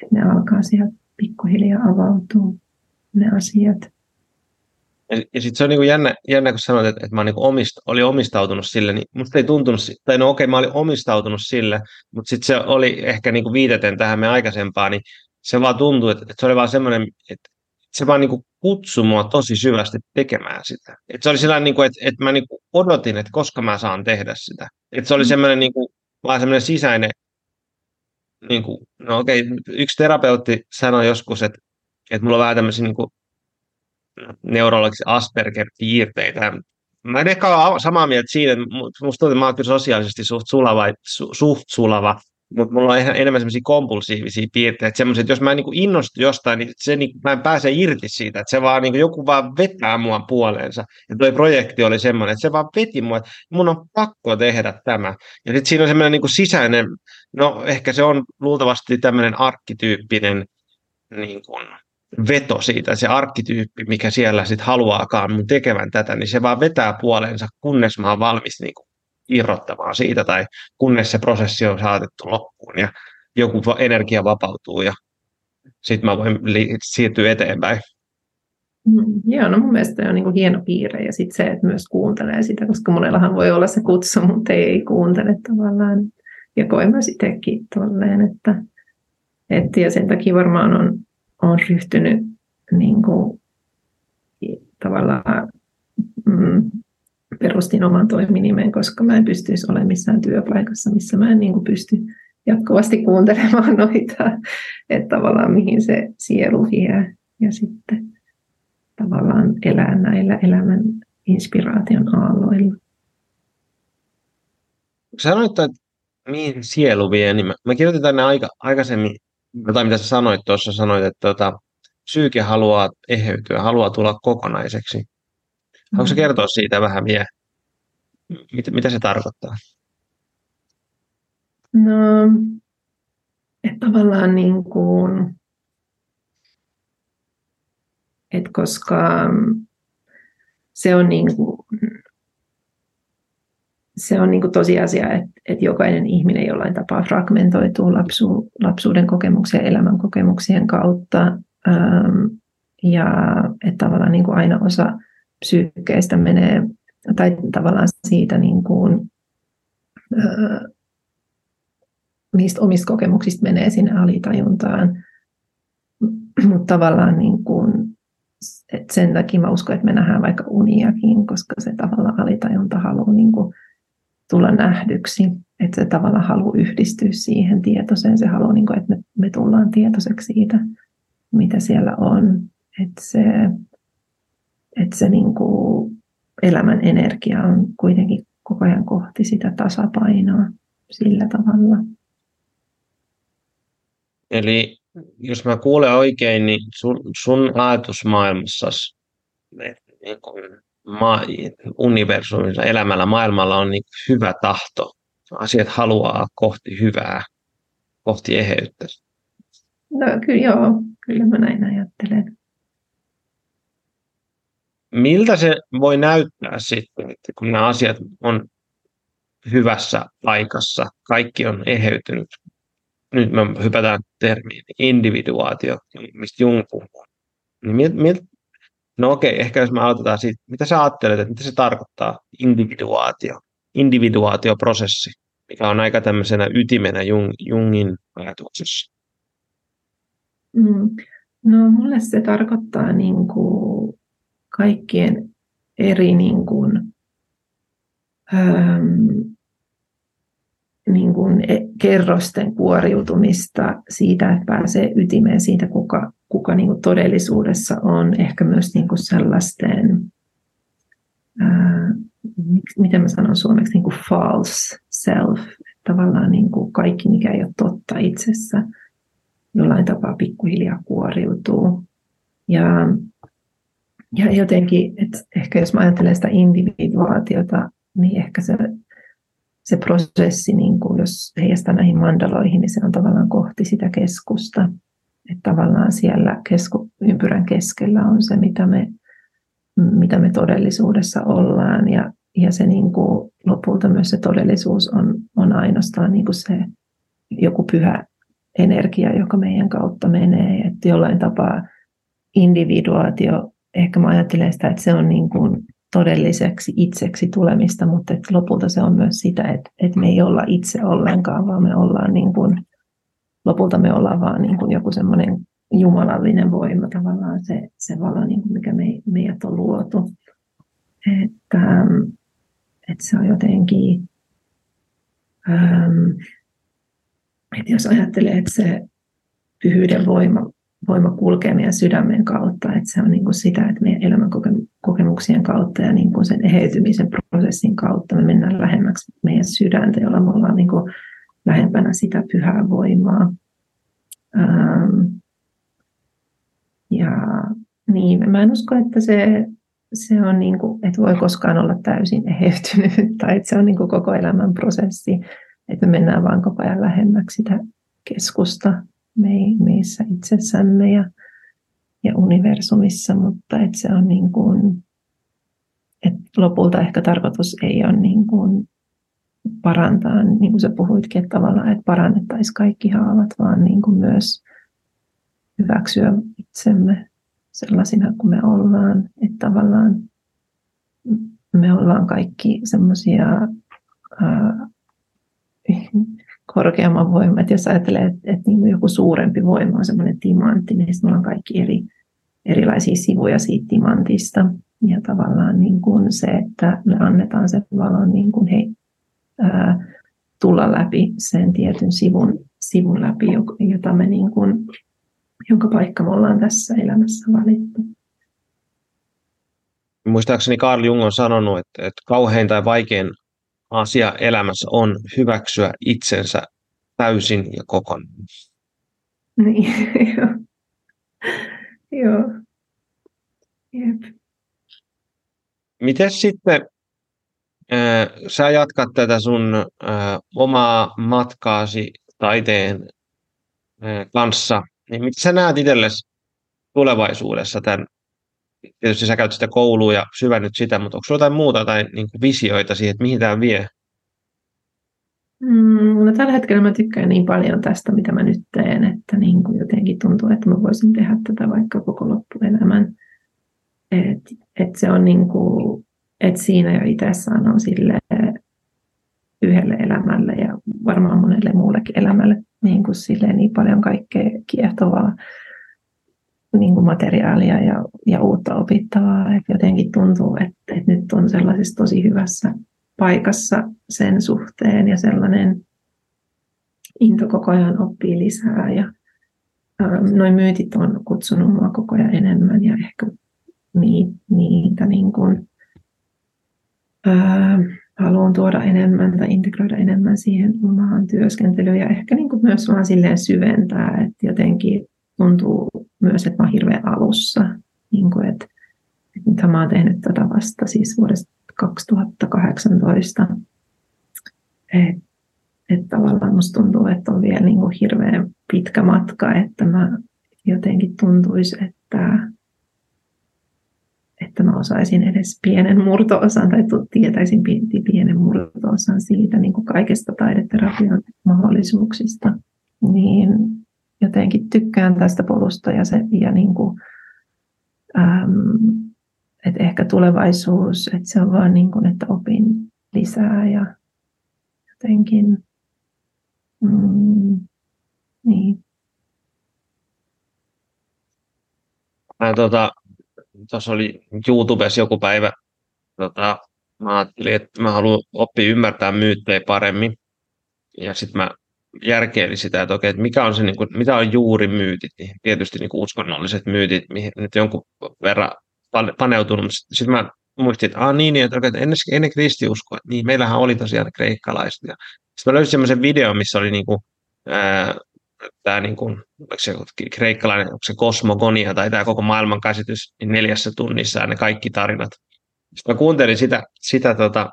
Että ne alkaa sieltä pikkuhiljaa avautua ne asiat. Ja, ja sitten se on niin jännä, jännä, kun sanoit, että, että mä niin omist, olin omistautunut sille, niin musta ei tuntunut, tai no okei, okay, mä olin omistautunut sille, mutta sitten se oli ehkä niin kuin viitaten tähän me aikaisempaan, niin se vaan tuntui, että, että se oli vaan semmoinen, että se vaan niin kuin kutsui mua tosi syvästi tekemään sitä. Että se oli sellainen, niin kuin, että, että mä niin kuin odotin, että koska mä saan tehdä sitä. Että se oli mm. semmoinen niin kuin, vaan semmoinen sisäinen, niin kuin, no okei, okay, yksi terapeutti sanoi joskus, että, että mulla on vähän tämmöisiä niin kuin neurologisia Asperger-piirteitä. Mä en ehkä ole samaa mieltä siitä, että musta tuntuu, että mä oon sosiaalisesti suht sulava, su, suht sulava, mutta mulla on enemmän semmoisia kompulsiivisia piirteitä, että semmoiset, jos mä en niin innostu jostain, niin, se, niin mä en pääse irti siitä, että se vaan niin joku vaan vetää mua puoleensa. Ja tuo projekti oli semmoinen, että se vaan veti mua, että mun on pakko tehdä tämä. Ja sitten siinä on semmoinen niin sisäinen, no ehkä se on luultavasti tämmöinen arkkityyppinen niin kuin, veto siitä, se arkkityyppi, mikä siellä sitten haluaakaan mun tekevän tätä, niin se vaan vetää puoleensa, kunnes mä oon valmis niin kuin irrottamaan siitä tai kunnes se prosessi on saatettu loppuun ja joku energia vapautuu ja sitten mä voin li- siirtyä eteenpäin. Mm, joo, no mun mielestä on niin kuin hieno piirre ja sitten se, että myös kuuntelee sitä, koska monellahan voi olla se kutsu, mutta ei kuuntele tavallaan. Ja koen myös itsekin tolleen, että, että ja sen takia varmaan on on ryhtynyt niin kuin, tavallaan mm, perustin oman toiminimen, koska mä en pystyisi olemaan missään työpaikassa, missä mä en niin kuin pysty jatkuvasti kuuntelemaan noita, että tavallaan mihin se sielu vie ja sitten tavallaan elää näillä elämän inspiraation aalloilla. Sanoit, että mihin sielu vie, niin mä, mä kirjoitin tänne aika, aikaisemmin, tai mitä sä sanoit tuossa, sanoit, että tota, psyyke haluaa eheytyä, haluaa tulla kokonaiseksi. Haluatko mm. kertoa siitä vähän vielä? Mitä, mitä se tarkoittaa? No, että tavallaan niin kuin, että koska se on niin kuin, se on niin kuin tosiasia, että, että jokainen ihminen jollain tapaa fragmentoituu lapsu, lapsuuden kokemuksia ja elämän kokemuksien kautta. Ähm, ja että tavallaan niin kuin aina osa psyykkeistä menee, tai tavallaan siitä niin kuin, äh, niistä omista kokemuksista menee sinne alitajuntaan. Mutta tavallaan niin kuin, että sen takia mä uskon, että me nähdään vaikka uniakin, koska se tavallaan alitajunta haluaa niin kuin tulla nähdyksi. Että se tavallaan haluaa yhdistyä siihen tietoiseen. Se haluaa, niin kuin, että me, me tullaan tietoiseksi siitä, mitä siellä on. Että se, että se niin kuin elämän energia on kuitenkin koko ajan kohti sitä tasapainoa sillä tavalla. Eli jos mä kuulen oikein, niin sun, sun ajatusmaailmassa niin ma, universumissa, elämällä, maailmalla on niin hyvä tahto. Asiat haluaa kohti hyvää, kohti eheyttä. No kyllä joo, kyllä mä näin ajattelen. Miltä se voi näyttää sitten, että kun nämä asiat on hyvässä paikassa, kaikki on eheytynyt, nyt me hypätään termiin individuaatio, mistä Jung puhuu. Niin mil, no okei, ehkä jos me aloitetaan siitä, mitä sä ajattelet, että mitä se tarkoittaa individuaatio, individuaatioprosessi, mikä on aika tämmöisenä ytimenä Jung, Jungin ajatuksessa? Mm. No mulle se tarkoittaa niin kuin kaikkien eri niin kuin, ähm, niin kuin e, kerrosten kuoriutumista siitä, että pääsee ytimeen siitä, kuka, kuka niin kuin todellisuudessa on. Ehkä myös niin kuin sellaisten, ää, miten mä sanon suomeksi, niin kuin false self. Tavallaan niin kuin kaikki, mikä ei ole totta itsessä, jollain tapaa pikkuhiljaa kuoriutuu. Ja, ja jotenkin, että ehkä jos mä ajattelen sitä individuaatiota, niin ehkä se se prosessi, niin kuin jos heijastaa näihin mandaloihin, niin se on tavallaan kohti sitä keskusta. Että tavallaan siellä kesku, ympyrän keskellä on se, mitä me, mitä me todellisuudessa ollaan. Ja, ja se niin kuin, lopulta myös se todellisuus on, on ainoastaan niin kuin se joku pyhä energia, joka meidän kautta menee. Että jollain tapaa individuaatio, ehkä mä ajattelen sitä, että se on niin kuin todelliseksi itseksi tulemista, mutta että lopulta se on myös sitä, että, että me ei olla itse ollenkaan, vaan me ollaan niin kuin, lopulta me ollaan vaan niin kuin joku semmoinen jumalallinen voima, tavallaan se, se valo, niin kuin mikä me, meidät on luotu. Että, että se on jotenkin, ähm, että jos ajattelee, että se pyhyyden voima voima kulkee meidän sydämen kautta, että se on niin kuin sitä, että meidän elämän kokemuksien kautta ja niin kuin sen eheytymisen prosessin kautta me mennään lähemmäksi meidän sydäntä, jolla me ollaan niin kuin lähempänä sitä pyhää voimaa. Ähm, ja niin, mä en usko, että se, se on niin kuin, että voi koskaan olla täysin eheytynyt tai että se on niin kuin koko elämän prosessi, että me mennään vaan koko ajan lähemmäksi sitä keskusta meissä itsessämme ja, ja universumissa, mutta että se on niin kuin, että lopulta ehkä tarkoitus ei ole niin kuin parantaa, niin kuin sä puhuitkin, että tavallaan, että parannettaisiin kaikki haavat, vaan niin kuin myös hyväksyä itsemme sellaisina kuin me ollaan, että tavallaan me ollaan kaikki semmoisia korkeamman voiman. Että jos ajattelee, että, että niin joku suurempi voima on semmoinen timantti, niin sitten on kaikki eri, erilaisia sivuja siitä timantista. ja tavallaan niin kuin se, että me annetaan sen valon niin kuin he, ää, tulla läpi sen tietyn sivun, sivun läpi, jota me niin kuin, jonka paikka me ollaan tässä elämässä valittu. Muistaakseni Carl Jung on sanonut, että, että kauhein tai vaikein asia elämässä on hyväksyä itsensä täysin ja kokonaan. Niin, joo. joo. Jep. Miten sitten äh, sä jatkat tätä sun äh, omaa matkaasi taiteen äh, kanssa, niin mitä sä näet itsellesi tulevaisuudessa tämän? Tietysti sä käyt sitä koulua ja syvennyt sitä, mutta onko jotain muuta tai niin kuin visioita siihen, että mihin tämä vie? Mm, no tällä hetkellä mä tykkään niin paljon tästä, mitä mä nyt teen, että niin kuin jotenkin tuntuu, että mä voisin tehdä tätä vaikka koko loppuelämän. Et, et se on niin kuin, et siinä jo itse sanoo sille yhdelle elämälle ja varmaan monelle muullekin elämälle niin, kuin sille niin paljon kaikkea kiehtovaa niin kuin materiaalia ja, ja uutta opittavaa. Et jotenkin tuntuu, että, että nyt on sellaisessa tosi hyvässä paikassa sen suhteen ja sellainen into koko ajan oppii lisää ja ähm, noin myytit on kutsunut mua koko ajan enemmän ja ehkä niitä niin kuin, ää, haluan tuoda enemmän tai integroida enemmän siihen omaan työskentelyyn ja ehkä niin kuin myös vaan silleen syventää, että jotenkin tuntuu myös, että mä oon hirveän alussa, niin kuin, että, että mä oon tehnyt tätä vasta siis vuodesta 2018. Että et tavallaan musta tuntuu, että on vielä niin kuin hirveän pitkä matka, että mä jotenkin tuntuisi, että että mä osaisin edes pienen murto-osan tai tietäisin pienen murto-osan siitä niin kuin kaikesta taideterapian mahdollisuuksista, niin jotenkin tykkään tästä polusta ja, se, ja niin kuin, äm, että ehkä tulevaisuus, että se on vaan niin kuin, että opin lisää ja jotenkin mm, niin. Mä tota, tuossa oli YouTubessa joku päivä, tota, mä ajattelin, että mä haluan oppia ymmärtää myyttejä paremmin. Ja sitten mä järkeilin sitä, että okei, että mikä on se, niin kuin, mitä on juuri myytit, niin tietysti niin kuin uskonnolliset myytit, mihin nyt jonkun verran paneutunut. Sitten mä muistin, että, ah, niin, niin että, että ennen, ennen kristiuskoa, niin meillähän oli tosiaan kreikkalaiset. Ja sitten mä löysin semmoisen videon, missä oli niin kuin, ää, tämä niin kuin, se kreikkalainen, onko se kosmogonia tai tämä koko maailman käsitys niin neljässä tunnissa ja ne kaikki tarinat. Sitten mä kuuntelin sitä, sitä tota,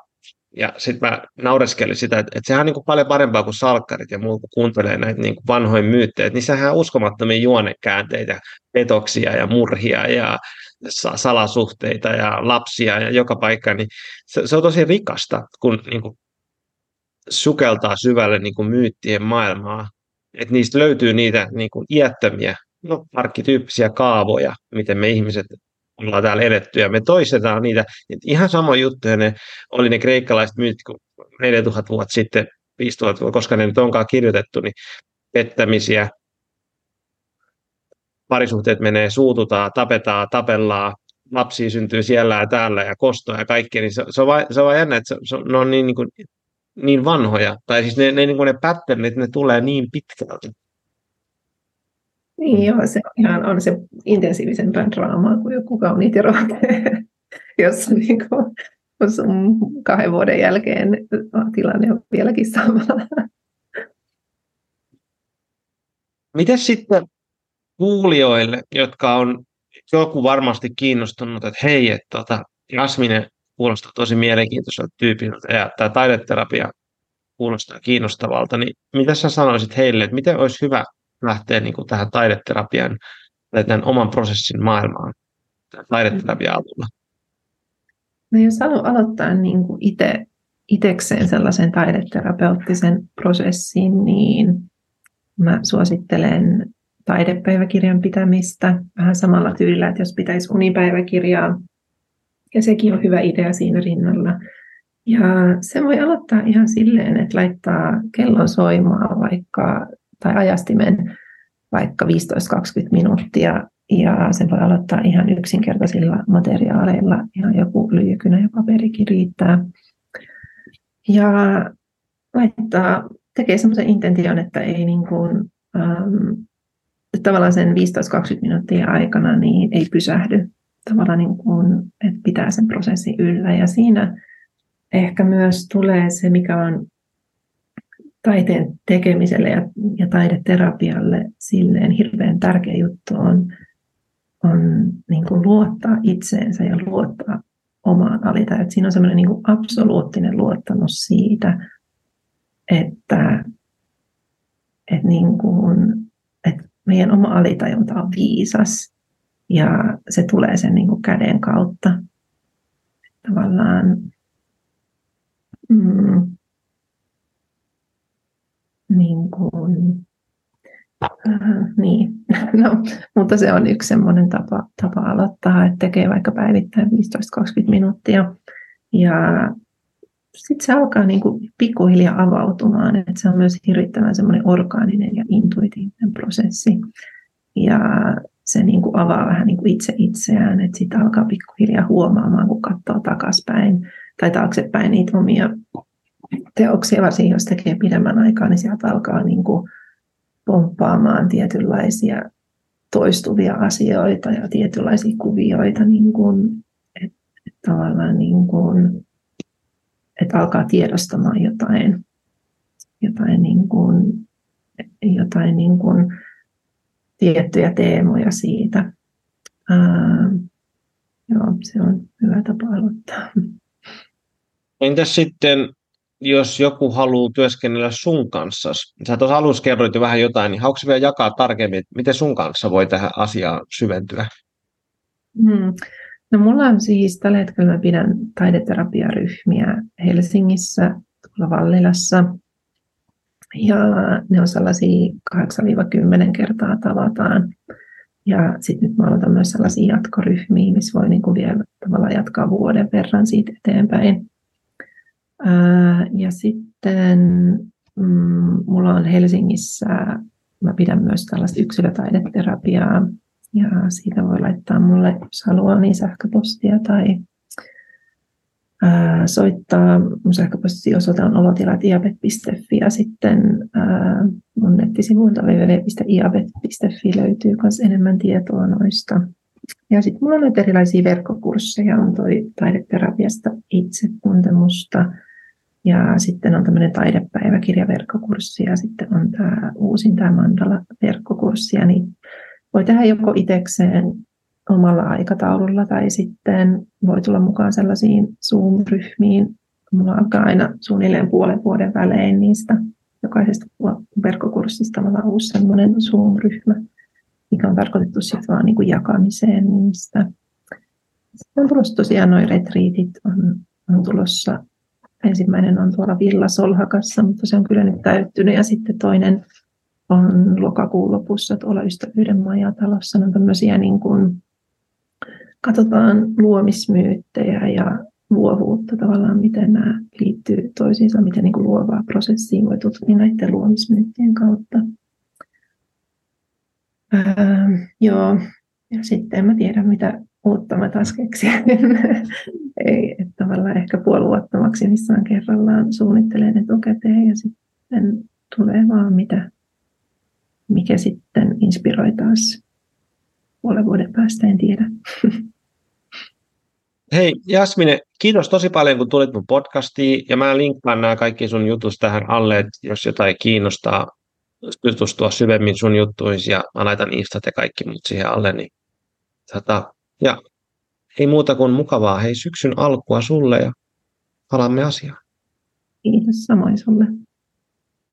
ja sitten mä naureskelin sitä, että, että sehän on niin kuin paljon parempaa kuin salkkarit ja muu, kun kuuntelee näitä niin kuin vanhoja myyttejä. Niissähän on uskomattomia juonekäänteitä, petoksia ja murhia ja salasuhteita ja lapsia ja joka paikka. Niin se, se on tosi rikasta, kun niin kuin sukeltaa syvälle niin kuin myyttien maailmaa että niistä löytyy niitä niin kuin iättömiä, no, arkkityyppisiä kaavoja, miten me ihmiset ollaan täällä edetty, ja me toistetaan niitä. Et ihan sama juttu, ne oli ne kreikkalaiset myyt 4000 vuotta sitten, 5000 vuotta, koska ne nyt onkaan kirjoitettu, niin pettämisiä, parisuhteet menee, suututaan, tapetaan, tapellaan, lapsia syntyy siellä ja täällä ja kostoa ja kaikkea, niin se, se, on, vaan, se on jännä, että se, se, ne on niin, niin kuin niin vanhoja, tai siis ne, ne, niin ne patternit, ne tulee niin pitkälti. Niin joo, se on ihan on se intensiivisempää draamaa kuin joku kauniit ja jossa niin kuin, kahden vuoden jälkeen tilanne on vieläkin sama. Miten sitten kuulijoille, jotka on joku varmasti kiinnostunut, että hei, että tota, Jasmine kuulostaa tosi mielenkiintoiselta tyypiltä ja tämä taideterapia kuulostaa kiinnostavalta, niin mitä sä sanoisit heille, että miten olisi hyvä lähteä niin kuin tähän taideterapian tai tämän oman prosessin maailmaan taideterapian avulla? No jos haluaa aloittaa niin kuin itse, itekseen sellaisen taideterapeuttisen prosessin, niin mä suosittelen taidepäiväkirjan pitämistä vähän samalla tyylillä, että jos pitäisi unipäiväkirjaa, ja sekin on hyvä idea siinä rinnalla. Ja se voi aloittaa ihan silleen, että laittaa kellon soimaan vaikka, tai ajastimen vaikka 15-20 minuuttia Ja se voi aloittaa ihan yksinkertaisilla materiaaleilla, ihan joku lyijykynä ja paperikin riittää. Ja laittaa, tekee semmoisen intention, että ei niin kuin, ähm, tavallaan sen 15-20 minuuttia aikana niin ei pysähdy. Tavallaan niin kuin, että pitää sen prosessin yllä. Ja siinä ehkä myös tulee se, mikä on taiteen tekemiselle ja, ja taideterapialle silleen hirveän tärkeä juttu on, on niin kuin luottaa itseensä ja luottaa omaan alitajuun. Siinä on semmoinen niin absoluuttinen luottamus siitä, että, että, niin kuin, että meidän oma alitajunta on viisas ja se tulee sen niin kuin käden kautta. Tavallaan mm, niin kuin, äh, niin. No, mutta se on yksi semmoinen tapa, tapa aloittaa, että tekee vaikka päivittäin 15-20 minuuttia. Ja sitten se alkaa niin kuin pikkuhiljaa avautumaan, että se on myös hirvittävän semmoinen orgaaninen ja intuitiivinen prosessi. Ja se niin kuin avaa vähän niin kuin itse itseään, että sitten alkaa pikkuhiljaa huomaamaan, kun katsoo takaspäin tai taaksepäin niitä omia teoksia, varsinkin jos tekee pidemmän aikaa, niin sieltä alkaa niin kuin pomppaamaan tietynlaisia toistuvia asioita ja tietynlaisia kuvioita, niin kuin, että, että tavallaan niin kuin, että alkaa tiedostamaan jotain, jotain, niin kuin, jotain niin kuin tiettyjä teemoja siitä. Ää, joo, se on hyvä tapa aloittaa. Entäs sitten jos joku haluaa työskennellä sun kanssa, sä tuossa alussa kerroit jo vähän jotain, niin haluatko vielä jakaa tarkemmin, miten sun kanssa voi tähän asiaan syventyä? Hmm. No mulla on siis tällä hetkellä mä pidän taideterapiaryhmiä Helsingissä, tuolla Vallilassa. Ja ne on sellaisia 8-10 kertaa tavataan. Ja sitten nyt mä aloitan myös sellaisia jatkoryhmiä, missä voi niinku vielä tavallaan jatkaa vuoden verran siitä eteenpäin. Ja sitten mm, mulla on Helsingissä, mä pidän myös tällaista yksilötaideterapiaa ja siitä voi laittaa mulle, jos haluaa, niin sähköpostia tai soittaa. Mun sähköpostiosoite on olotila.iabet.fi ja sitten mun nettisivuilta www.iabet.fi löytyy myös enemmän tietoa noista. Ja sitten mulla on nyt erilaisia verkkokursseja, on toi taideterapiasta itsetuntemusta, ja sitten on tämmöinen taidepäiväkirjaverkkokurssi ja sitten on tämä uusin tämä Mandala-verkkokurssi. Ja niin voi tehdä joko itsekseen omalla aikataululla tai sitten voi tulla mukaan sellaisiin Zoom-ryhmiin. Mulla alkaa aina suunnilleen puolen vuoden välein niistä jokaisesta verkkokurssista on uusi sellainen Zoom-ryhmä, mikä on tarkoitettu sitten vaan niin kuin jakamiseen niistä. Sitten on tulossa tosiaan noin retriitit, on, on tulossa Ensimmäinen on tuolla Villa Solhakassa, mutta se on kyllä nyt täyttynyt. Ja sitten toinen on lokakuun lopussa tuolla Ystävyyden majatalossa. Ne on tämmöisiä niin kuin, katsotaan luomismyyttejä ja luovuutta tavallaan, miten nämä liittyy toisiinsa, miten niin kuin luovaa prosessiin voi tutkia näiden luomismyyttien kautta. Ää, joo, ja sitten en mä tiedä, mitä uutta mä taas keksin. Ei, että tavallaan ehkä puolueettomaksi missään kerrallaan suunnittelen etukäteen ja sitten tulee vaan mitä, mikä sitten inspiroi taas puolen vuoden päästä, en tiedä. Hei Jasmine, kiitos tosi paljon kun tulit mun podcastiin ja mä linkkaan nämä kaikki sun jutus tähän alle, että jos jotain kiinnostaa tutustua syvemmin sun juttuihin ja mä laitan Instat ja kaikki muut siihen alle, niin tota, ja ei muuta kuin mukavaa hei syksyn alkua sulle ja palamme asiaan. Kiitos samoin sulle.